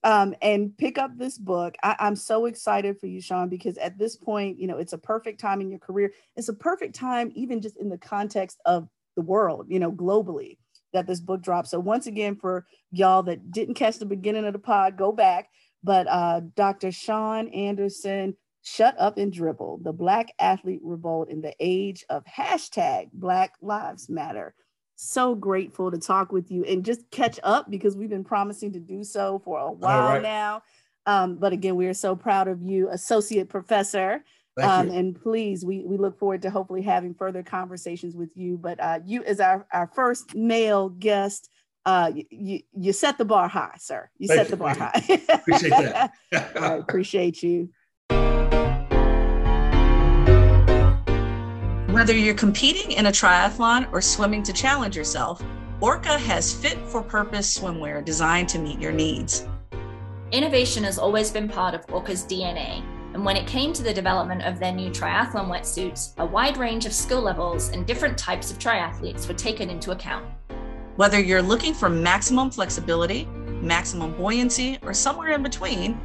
um, and pick up this book. I, I'm so excited for you, Sean, because at this point, you know, it's a perfect time in your career. It's a perfect time, even just in the context of the world, you know, globally, that this book drops. So once again, for y'all that didn't catch the beginning of the pod, go back. But uh, Dr. Sean Anderson, Shut Up and Dribble, the Black Athlete Revolt in the Age of Hashtag Black Lives Matter. So grateful to talk with you and just catch up because we've been promising to do so for a while right. now. Um, but again, we are so proud of you, Associate Professor. Um, and please, we, we look forward to hopefully having further conversations with you. But uh, you, as our, our first male guest, uh, you, you set the bar high, sir. You Thank set you. the bar high. appreciate that. [LAUGHS] [LAUGHS] I appreciate you. Whether you're competing in a triathlon or swimming to challenge yourself, Orca has fit for purpose swimwear designed to meet your needs. Innovation has always been part of Orca's DNA, and when it came to the development of their new triathlon wetsuits, a wide range of skill levels and different types of triathletes were taken into account. Whether you're looking for maximum flexibility, maximum buoyancy, or somewhere in between,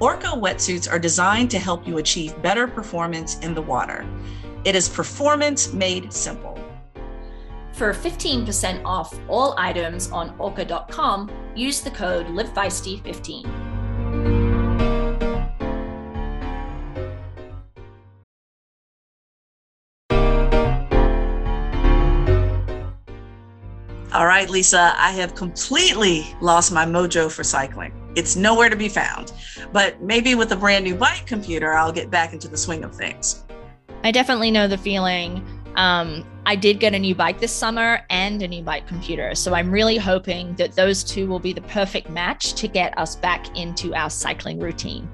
Orca wetsuits are designed to help you achieve better performance in the water. It is performance made simple. For 15% off all items on orca.com, use the code LiveFeisty15. All right, Lisa, I have completely lost my mojo for cycling. It's nowhere to be found. But maybe with a brand new bike computer, I'll get back into the swing of things. I definitely know the feeling. Um, I did get a new bike this summer and a new bike computer. So I'm really hoping that those two will be the perfect match to get us back into our cycling routine.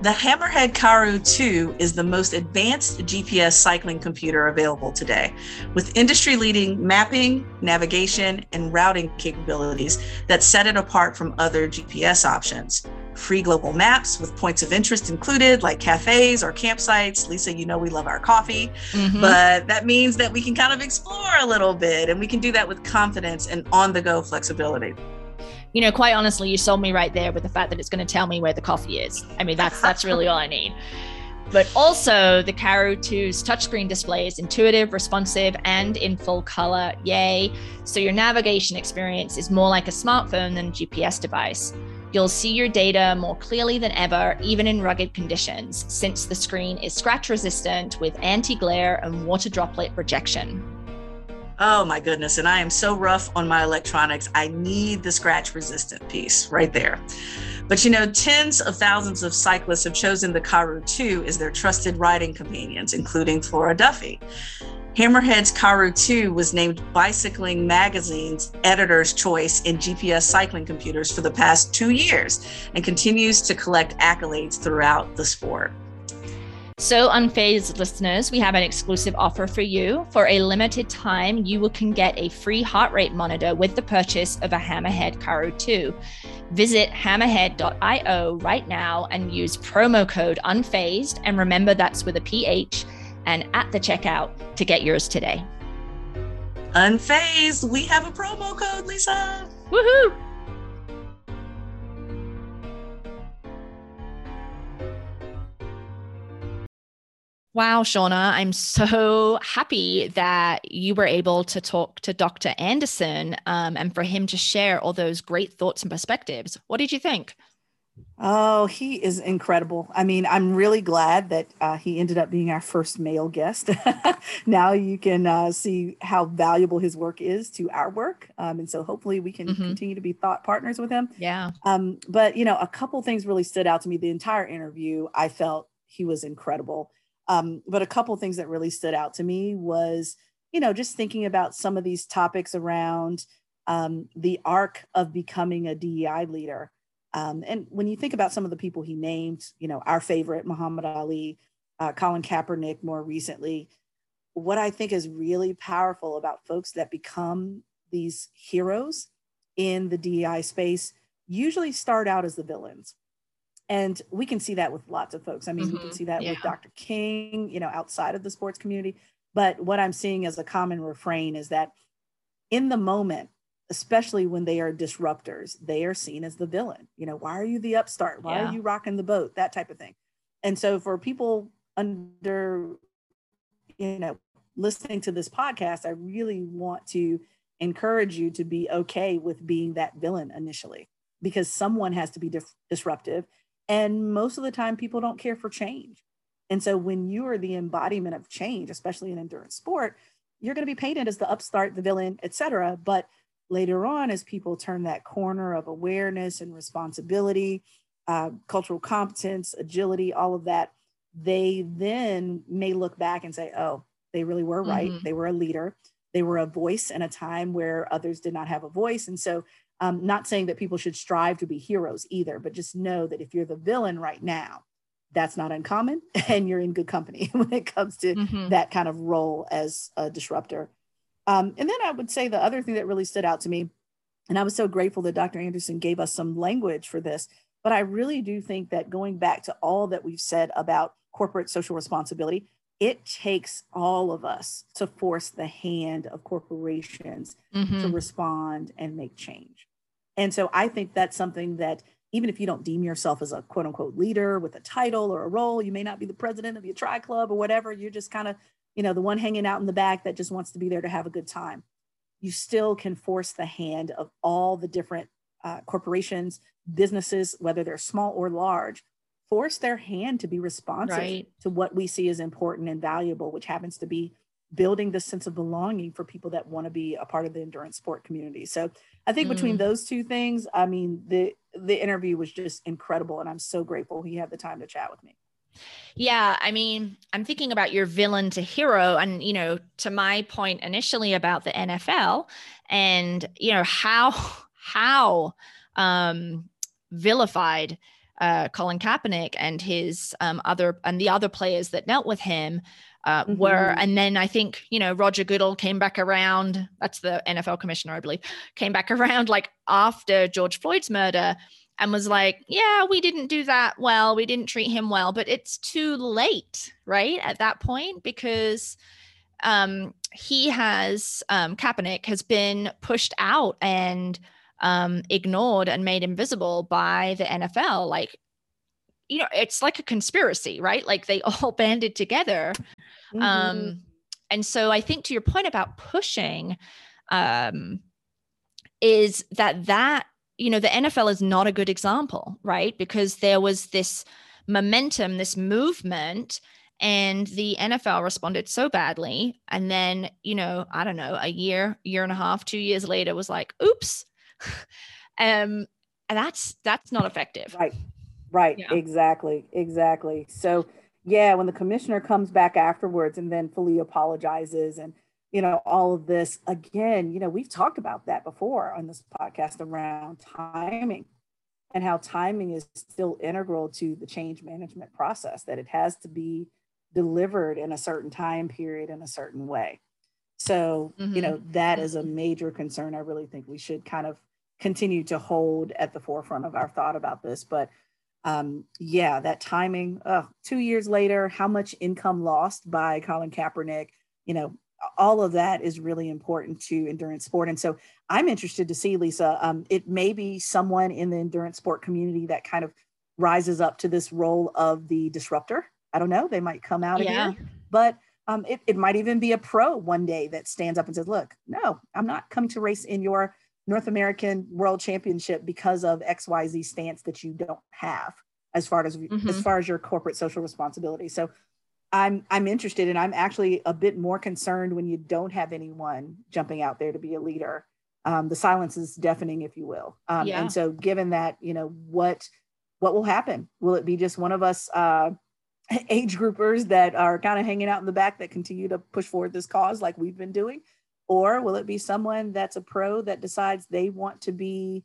The Hammerhead Karoo 2 is the most advanced GPS cycling computer available today, with industry leading mapping, navigation, and routing capabilities that set it apart from other GPS options free global maps with points of interest included, like cafes or campsites. Lisa, you know we love our coffee, mm-hmm. but that means that we can kind of explore a little bit and we can do that with confidence and on the go flexibility. You know, quite honestly, you sold me right there with the fact that it's going to tell me where the coffee is. I mean, that's that's really all I need. But also, the Karoo 2's touchscreen display is intuitive, responsive, and in full color. Yay. So, your navigation experience is more like a smartphone than a GPS device. You'll see your data more clearly than ever, even in rugged conditions, since the screen is scratch resistant with anti glare and water droplet rejection. Oh my goodness. And I am so rough on my electronics. I need the scratch resistant piece right there. But you know, tens of thousands of cyclists have chosen the Karoo 2 as their trusted riding companions, including Flora Duffy. Hammerhead's Karoo 2 was named Bicycling Magazine's editor's choice in GPS cycling computers for the past two years and continues to collect accolades throughout the sport. So, unphazed listeners, we have an exclusive offer for you. For a limited time, you can get a free heart rate monitor with the purchase of a Hammerhead Karoo 2. Visit hammerhead.io right now and use promo code unphazed. And remember, that's with a PH and at the checkout to get yours today. Unphazed, we have a promo code, Lisa. Woohoo! Wow, Shauna, I'm so happy that you were able to talk to Dr. Anderson um, and for him to share all those great thoughts and perspectives. What did you think? Oh, he is incredible. I mean, I'm really glad that uh, he ended up being our first male guest. [LAUGHS] now you can uh, see how valuable his work is to our work. Um, and so hopefully we can mm-hmm. continue to be thought partners with him. Yeah. Um, but, you know, a couple things really stood out to me. The entire interview, I felt he was incredible. Um, but a couple things that really stood out to me was you know, just thinking about some of these topics around um, the arc of becoming a DEI leader. Um, and when you think about some of the people he named, you know, our favorite, Muhammad Ali, uh, Colin Kaepernick more recently, what I think is really powerful about folks that become these heroes in the DEI space usually start out as the villains. And we can see that with lots of folks. I mean, mm-hmm. we can mm-hmm. see that yeah. with Dr. King, you know, outside of the sports community. But what I'm seeing as a common refrain is that in the moment, especially when they are disruptors, they are seen as the villain. You know, why are you the upstart? Why yeah. are you rocking the boat? That type of thing. And so for people under, you know, listening to this podcast, I really want to encourage you to be okay with being that villain initially because someone has to be dif- disruptive. And most of the time, people don't care for change. And so when you are the embodiment of change, especially in endurance sport, you're going to be painted as the upstart, the villain, etc. But later on, as people turn that corner of awareness and responsibility, uh, cultural competence, agility, all of that, they then may look back and say, oh, they really were right. Mm-hmm. They were a leader. They were a voice in a time where others did not have a voice. And so, um, not saying that people should strive to be heroes either, but just know that if you're the villain right now, that's not uncommon [LAUGHS] and you're in good company [LAUGHS] when it comes to mm-hmm. that kind of role as a disruptor. Um, and then I would say the other thing that really stood out to me, and I was so grateful that Dr. Anderson gave us some language for this, but I really do think that going back to all that we've said about corporate social responsibility, it takes all of us to force the hand of corporations mm-hmm. to respond and make change. And so I think that's something that even if you don't deem yourself as a quote unquote leader with a title or a role, you may not be the president of your tri club or whatever, you're just kind of, you know, the one hanging out in the back that just wants to be there to have a good time. You still can force the hand of all the different uh, corporations, businesses, whether they're small or large, force their hand to be responsive right. to what we see as important and valuable, which happens to be building the sense of belonging for people that want to be a part of the endurance sport community. So I think mm. between those two things, I mean, the the interview was just incredible and I'm so grateful he had the time to chat with me. Yeah, I mean, I'm thinking about your villain to hero and you know, to my point initially about the NFL and you know how [LAUGHS] how um vilified uh, Colin Kaepernick and his um, other and the other players that dealt with him uh, mm-hmm. were, and then I think you know Roger Goodell came back around. That's the NFL commissioner, I believe, came back [LAUGHS] around like after George Floyd's murder and was like, "Yeah, we didn't do that well. We didn't treat him well, but it's too late, right? At that point, because." Um, he has um, Kaepernick has been pushed out and um, ignored and made invisible by the NFL. Like, you know, it's like a conspiracy, right? Like they [LAUGHS] all banded together. Mm-hmm. Um, and so I think to your point about pushing, um, is that that you know the NFL is not a good example, right? Because there was this momentum, this movement, and the NFL responded so badly. And then, you know, I don't know, a year, year and a half, two years later was like, oops, [LAUGHS] um, and that's that's not effective. Right. Right. Yeah. Exactly. Exactly. So yeah, when the commissioner comes back afterwards and then fully apologizes and you know all of this again, you know, we've talked about that before on this podcast around timing and how timing is still integral to the change management process that it has to be delivered in a certain time period in a certain way. So, mm-hmm. you know, that is a major concern I really think we should kind of continue to hold at the forefront of our thought about this. But um, yeah, that timing, uh, two years later, how much income lost by Colin Kaepernick, you know, all of that is really important to endurance sport. And so I'm interested to see, Lisa, um, it may be someone in the endurance sport community that kind of rises up to this role of the disruptor. I don't know, they might come out yeah. here, but um, it, it might even be a pro one day that stands up and says, look, no, I'm not coming to race in your North American World Championship because of XYZ stance that you don't have as far as mm-hmm. as far as your corporate social responsibility. So I'm I'm interested and I'm actually a bit more concerned when you don't have anyone jumping out there to be a leader. Um, the silence is deafening, if you will. Um, yeah. And so, given that, you know, what what will happen? Will it be just one of us uh, [LAUGHS] age groupers that are kind of hanging out in the back that continue to push forward this cause like we've been doing? Or will it be someone that's a pro that decides they want to be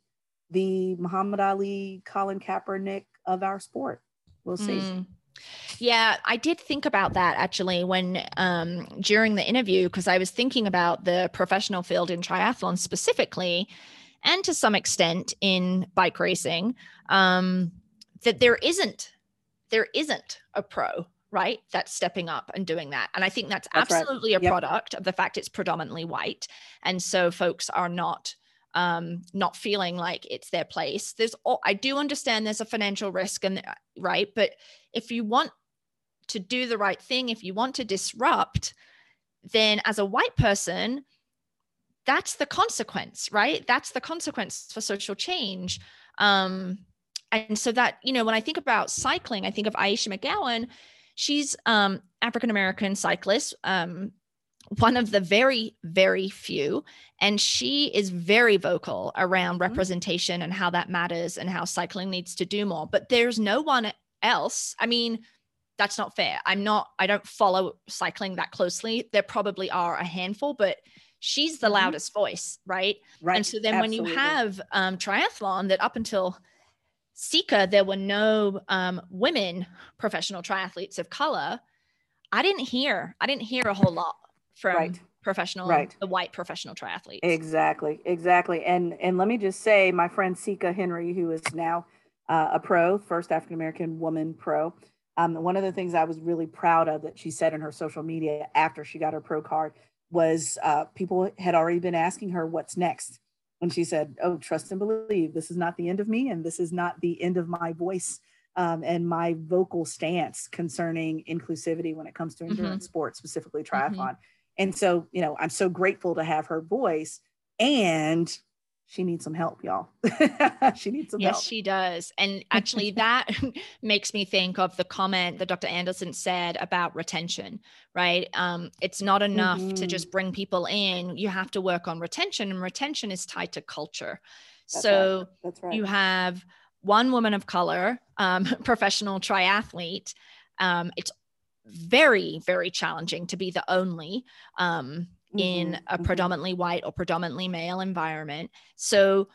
the Muhammad Ali, Colin Kaepernick of our sport? We'll see. Mm. Yeah, I did think about that actually when um, during the interview because I was thinking about the professional field in triathlon specifically, and to some extent in bike racing, um, that there isn't there isn't a pro right that's stepping up and doing that and i think that's, that's absolutely right. a product of the fact it's predominantly white and so folks are not um, not feeling like it's their place. There's, I do understand there's a financial risk, and right, but if you want to do the right thing, if you want to disrupt, then as a white person, that's the consequence, right? That's the consequence for social change. Um, and so that you know, when I think about cycling, I think of Ayesha McGowan. She's um, African American cyclist. Um, one of the very, very few. And she is very vocal around mm-hmm. representation and how that matters and how cycling needs to do more. But there's no one else. I mean, that's not fair. I'm not, I don't follow cycling that closely. There probably are a handful, but she's the mm-hmm. loudest voice, right? Right. And so then Absolutely. when you have um, triathlon that up until Sika, there were no um, women professional triathletes of color. I didn't hear, I didn't hear a whole [LAUGHS] lot from right. professional right. the white professional triathletes. Exactly, exactly. And and let me just say, my friend Sika Henry, who is now uh, a pro, first African American woman pro. Um, one of the things I was really proud of that she said in her social media after she got her pro card was uh, people had already been asking her what's next. And she said, Oh, trust and believe. This is not the end of me, and this is not the end of my voice um, and my vocal stance concerning inclusivity when it comes to endurance mm-hmm. sports, specifically triathlon. Mm-hmm. And so, you know, I'm so grateful to have her voice and she needs some help, y'all. [LAUGHS] she needs some yes, help. Yes, she does. And [LAUGHS] actually, that [LAUGHS] makes me think of the comment that Dr. Anderson said about retention, right? Um, it's not enough mm-hmm. to just bring people in, you have to work on retention, and retention is tied to culture. That's so right. That's right. you have one woman of color, um, professional triathlete. Um, it's very, very challenging to be the only um, mm-hmm. in a mm-hmm. predominantly white or predominantly male environment. So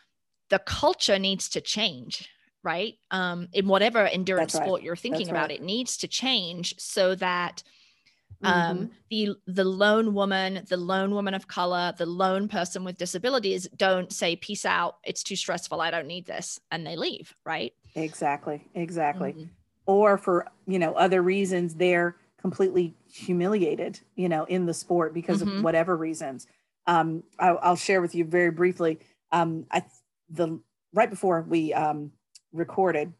the culture needs to change, right? Um, in whatever endurance right. sport you're thinking That's about, right. it needs to change so that um, mm-hmm. the the lone woman, the lone woman of color, the lone person with disabilities don't say peace out. It's too stressful. I don't need this, and they leave. Right? Exactly. Exactly. Mm-hmm or for you know other reasons they're completely humiliated you know in the sport because mm-hmm. of whatever reasons um, I, will share with you very briefly um, i the right before we um, recorded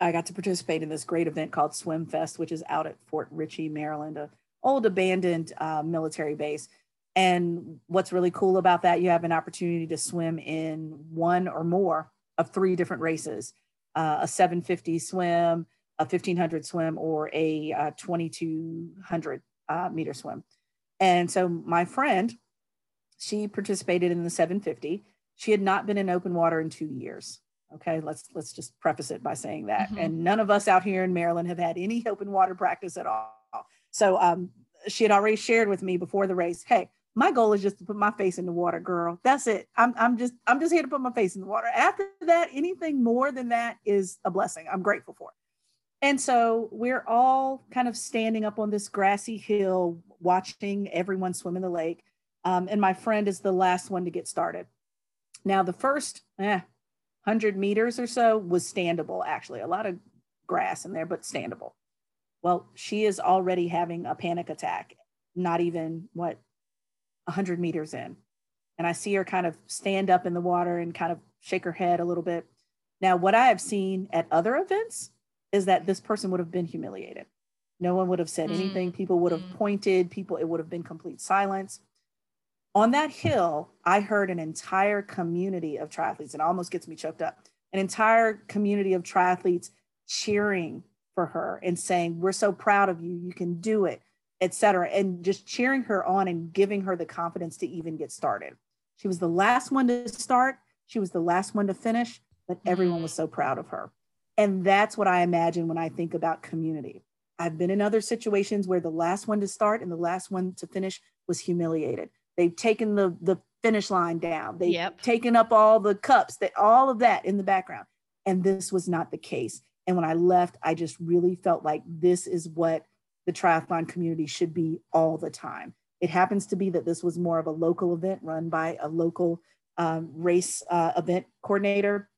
i got to participate in this great event called swim fest which is out at fort ritchie maryland a old abandoned uh, military base and what's really cool about that you have an opportunity to swim in one or more of three different races uh, a 750 swim a 1500 swim or a uh, 2200 uh, meter swim. And so my friend, she participated in the 750. She had not been in open water in two years. Okay, let's let's just preface it by saying that. Mm-hmm. And none of us out here in Maryland have had any open water practice at all. So um, she had already shared with me before the race, hey, my goal is just to put my face in the water, girl. That's it. I'm I'm just I'm just here to put my face in the water. After that, anything more than that is a blessing. I'm grateful for. And so we're all kind of standing up on this grassy hill, watching everyone swim in the lake. Um, and my friend is the last one to get started. Now, the first eh, 100 meters or so was standable, actually, a lot of grass in there, but standable. Well, she is already having a panic attack, not even what 100 meters in. And I see her kind of stand up in the water and kind of shake her head a little bit. Now, what I have seen at other events is that this person would have been humiliated. No one would have said mm. anything. People would have mm. pointed. People, it would have been complete silence. On that hill, I heard an entire community of triathletes, and it almost gets me choked up. An entire community of triathletes cheering for her and saying, "We're so proud of you. You can do it." etc and just cheering her on and giving her the confidence to even get started she was the last one to start she was the last one to finish but everyone was mm. so proud of her and that's what I imagine when I think about community. I've been in other situations where the last one to start and the last one to finish was humiliated. They've taken the the finish line down. They've yep. taken up all the cups, that all of that in the background. And this was not the case. And when I left, I just really felt like this is what the triathlon community should be all the time. It happens to be that this was more of a local event run by a local um, race uh, event coordinator,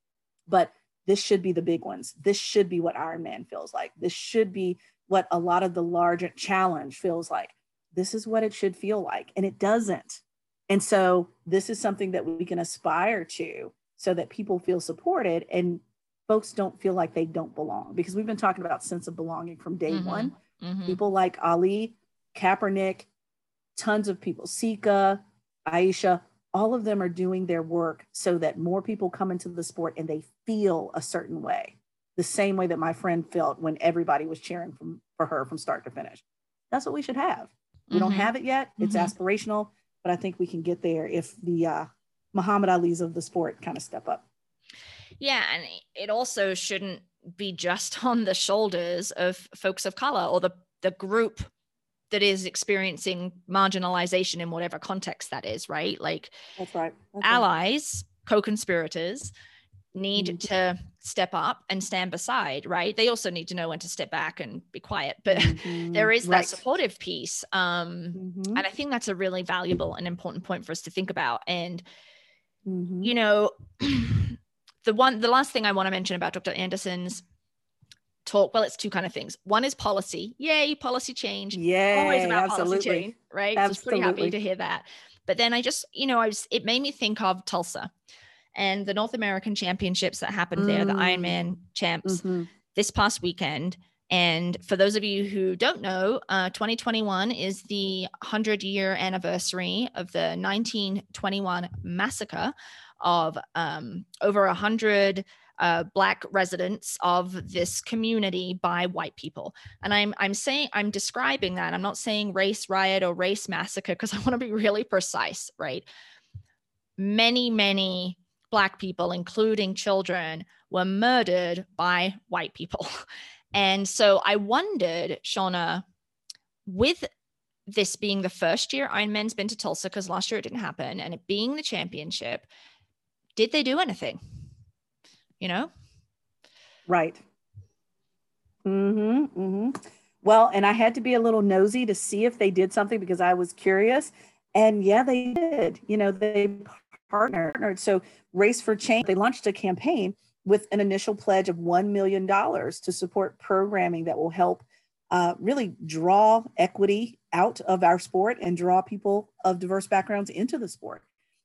but this should be the big ones. This should be what Ironman feels like. This should be what a lot of the larger challenge feels like. This is what it should feel like, and it doesn't. And so this is something that we can aspire to so that people feel supported and folks don't feel like they don't belong because we've been talking about sense of belonging from day mm-hmm. one. Mm-hmm. People like Ali, Kaepernick, tons of people, Sika, Ayesha, all of them are doing their work so that more people come into the sport and they feel a certain way, the same way that my friend felt when everybody was cheering from, for her from start to finish. That's what we should have. We mm-hmm. don't have it yet. It's mm-hmm. aspirational, but I think we can get there if the uh, Muhammad Ali's of the sport kind of step up. Yeah, and it also shouldn't be just [LAUGHS] on the shoulders of folks of color or the the group that is experiencing marginalization in whatever context that is, right? Like that's right. That's allies, right. co-conspirators need mm-hmm. to step up and stand beside, right? They also need to know when to step back and be quiet, but [LAUGHS] mm-hmm. there is right. that supportive piece. Um, mm-hmm. And I think that's a really valuable and important point for us to think about. And, mm-hmm. you know, [CLEARS THROAT] the one, the last thing I want to mention about Dr. Anderson's talk well it's two kind of things one is policy yay policy change yeah always about absolutely. policy change right absolutely. so pretty happy to hear that but then i just you know i was it made me think of tulsa and the north american championships that happened mm. there the ironman champs mm-hmm. this past weekend and for those of you who don't know, uh, 2021 is the 100 year anniversary of the 1921 massacre of um, over 100 uh, black residents of this community by white people. And i'm i'm saying i'm describing that. I'm not saying race riot or race massacre because [LAUGHS] i want to be really precise right? Many many black people including children were murdered by white people. [LAUGHS] And so i wondered shauna with this being the first year Iron Ironman's been to Tulsa because last year it didn't happen, and it being the championship, did they do anything? You know? Right. Mm-hmm. Mm-hmm. Well, and I had to be a little nosy to see if they did something because I was curious. And yeah, they did. You know, they partnered. So Race for Change, they launched a campaign with an initial pledge of $1 million to support programming that will help uh, really draw equity out of our sport and draw people of diverse backgrounds into the sport.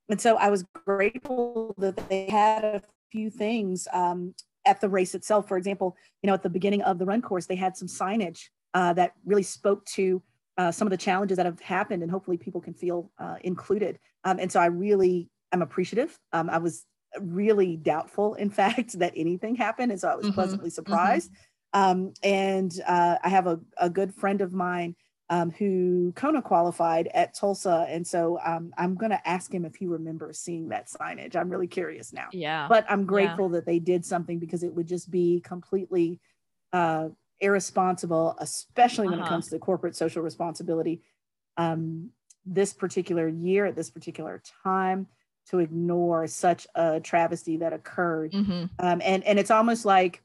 And so I was grateful that they had a few things um, at the race itself. For example, you know, at the beginning of the run course, they had some signage uh, that really spoke to uh, some of the challenges that have happened, and hopefully people can feel uh, included. Um, and so I really am appreciative. Um, I was really doubtful, in [LAUGHS] fact, that anything happened, and so I was mm-hmm. pleasantly mm-hmm. surprised. Mm-hmm. Um, and uh, I have a, a good friend of mine um, who Kona qualified at Tulsa. And so um, I'm going to ask him if he remembers seeing that signage. I'm really curious now. Yeah. But I'm grateful yeah. that they did something because it would just be completely uh, irresponsible, especially when uh-huh. it comes to corporate social responsibility. Um, this particular year, at this particular time, to ignore such a travesty that occurred. Mm-hmm. Um, and, and it's almost like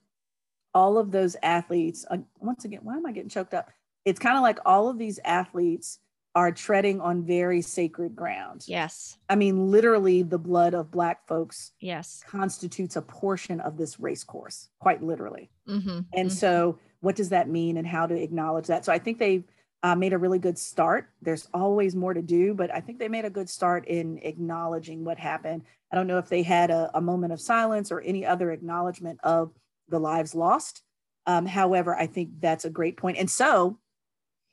all of those athletes, uh, once again, why am I getting choked up? It's kind of like all of these athletes are treading on very sacred ground. Yes. I mean, literally, the blood of Black folks yes constitutes a portion of this race course, quite literally. Mm-hmm. And mm-hmm. so, what does that mean, and how to acknowledge that? So, I think they uh, made a really good start. There's always more to do, but I think they made a good start in acknowledging what happened. I don't know if they had a, a moment of silence or any other acknowledgement of the lives lost. Um, however, I think that's a great point. And so,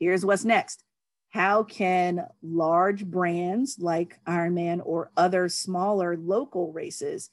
here's what's next. How can large brands like Ironman or other smaller local races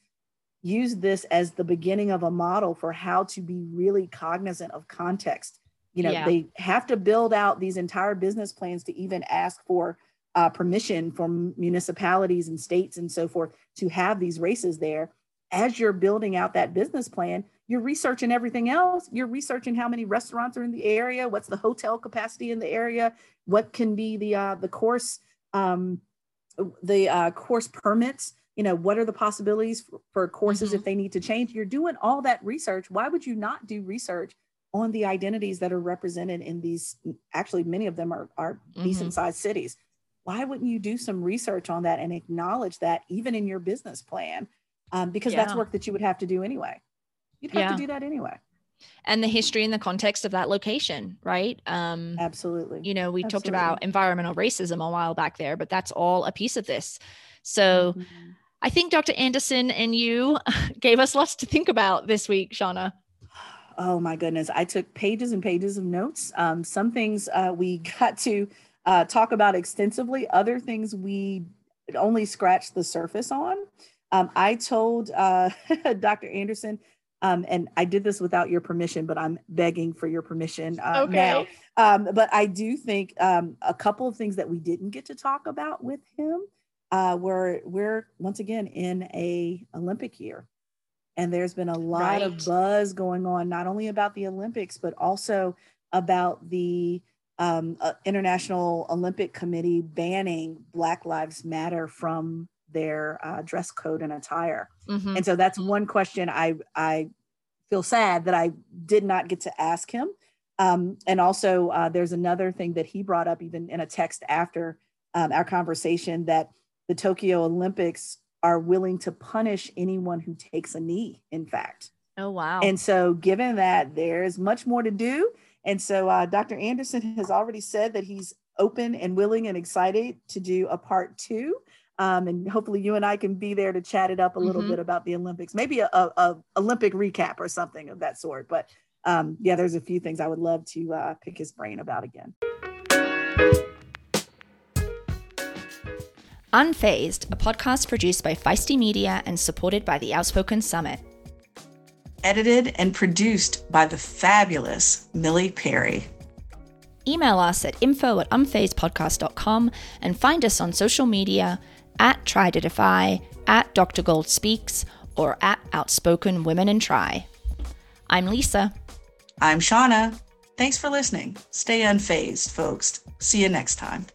use this as the beginning of a model for how to be really cognizant of context? You know, yeah. they have to build out these entire business plans to even ask for uh, permission from municipalities and states and so forth to have these races there. as you're building out that business plan, you're researching everything else. You're researching how many restaurants are in the area, what's the hotel capacity in the area, what can be the uh, the course um, the uh, course permits. You know, what are the possibilities for, for courses mm-hmm. if they need to change? You're doing all that research. Why would you not do research on the identities that are represented in these? Actually, many of them are are mm-hmm. decent sized cities. Why wouldn't you do some research on that and acknowledge that even in your business plan? Um, because yeah. that's work that you would have to do anyway. You'd have yeah. to do that anyway. And the history and the context of that location, right? Um, Absolutely. You know, we Absolutely. talked about environmental racism a while back there, but that's all a piece of this. So mm-hmm. I think Dr. Anderson and you [LAUGHS] gave us lots to think about this week, Shauna. Oh my goodness. I took pages and pages of notes. Um, some things uh, we [LAUGHS] got to uh, talk about extensively, other things we only scratched the surface on. Um, I told uh, [LAUGHS] Dr. Anderson um, and I did this without your permission, but I'm begging for your permission uh, okay. now. Um, but I do think um, a couple of things that we didn't get to talk about with him uh, were we're once again in a Olympic year, and there's been a lot right. of buzz going on not only about the Olympics but also about the um, uh, International Olympic Committee banning Black Lives Matter from their uh, dress code and attire. Mm-hmm. And so that's one question I I feel sad that I did not get to ask him. Um, and also, uh, there's another thing that he brought up even in a text after um, our conversation that the Tokyo Olympics are willing to punish anyone who takes a knee. In fact. Oh wow! And so, given that there's much more to do, and so uh, Dr. Anderson has already said that he's open and willing and excited to do a part two. Um, and hopefully you and I can be there to chat it up a little mm-hmm. bit about the Olympics, maybe a, a, a, Olympic recap or something of that sort. But um, yeah, there's a few things I would love to uh, pick his brain about again. Unphazed, a podcast produced by Feisty Media and supported by the Outspoken Summit. Edited and produced by the fabulous Millie Perry. Email us at info at unphazedpodcast.com and find us on social media at tritodefy, at Dr. Gold Speaks, or at Outspoken Women in Tri. I'm Lisa. I'm Shauna. Thanks for listening. Stay unphazed, folks. See you next time.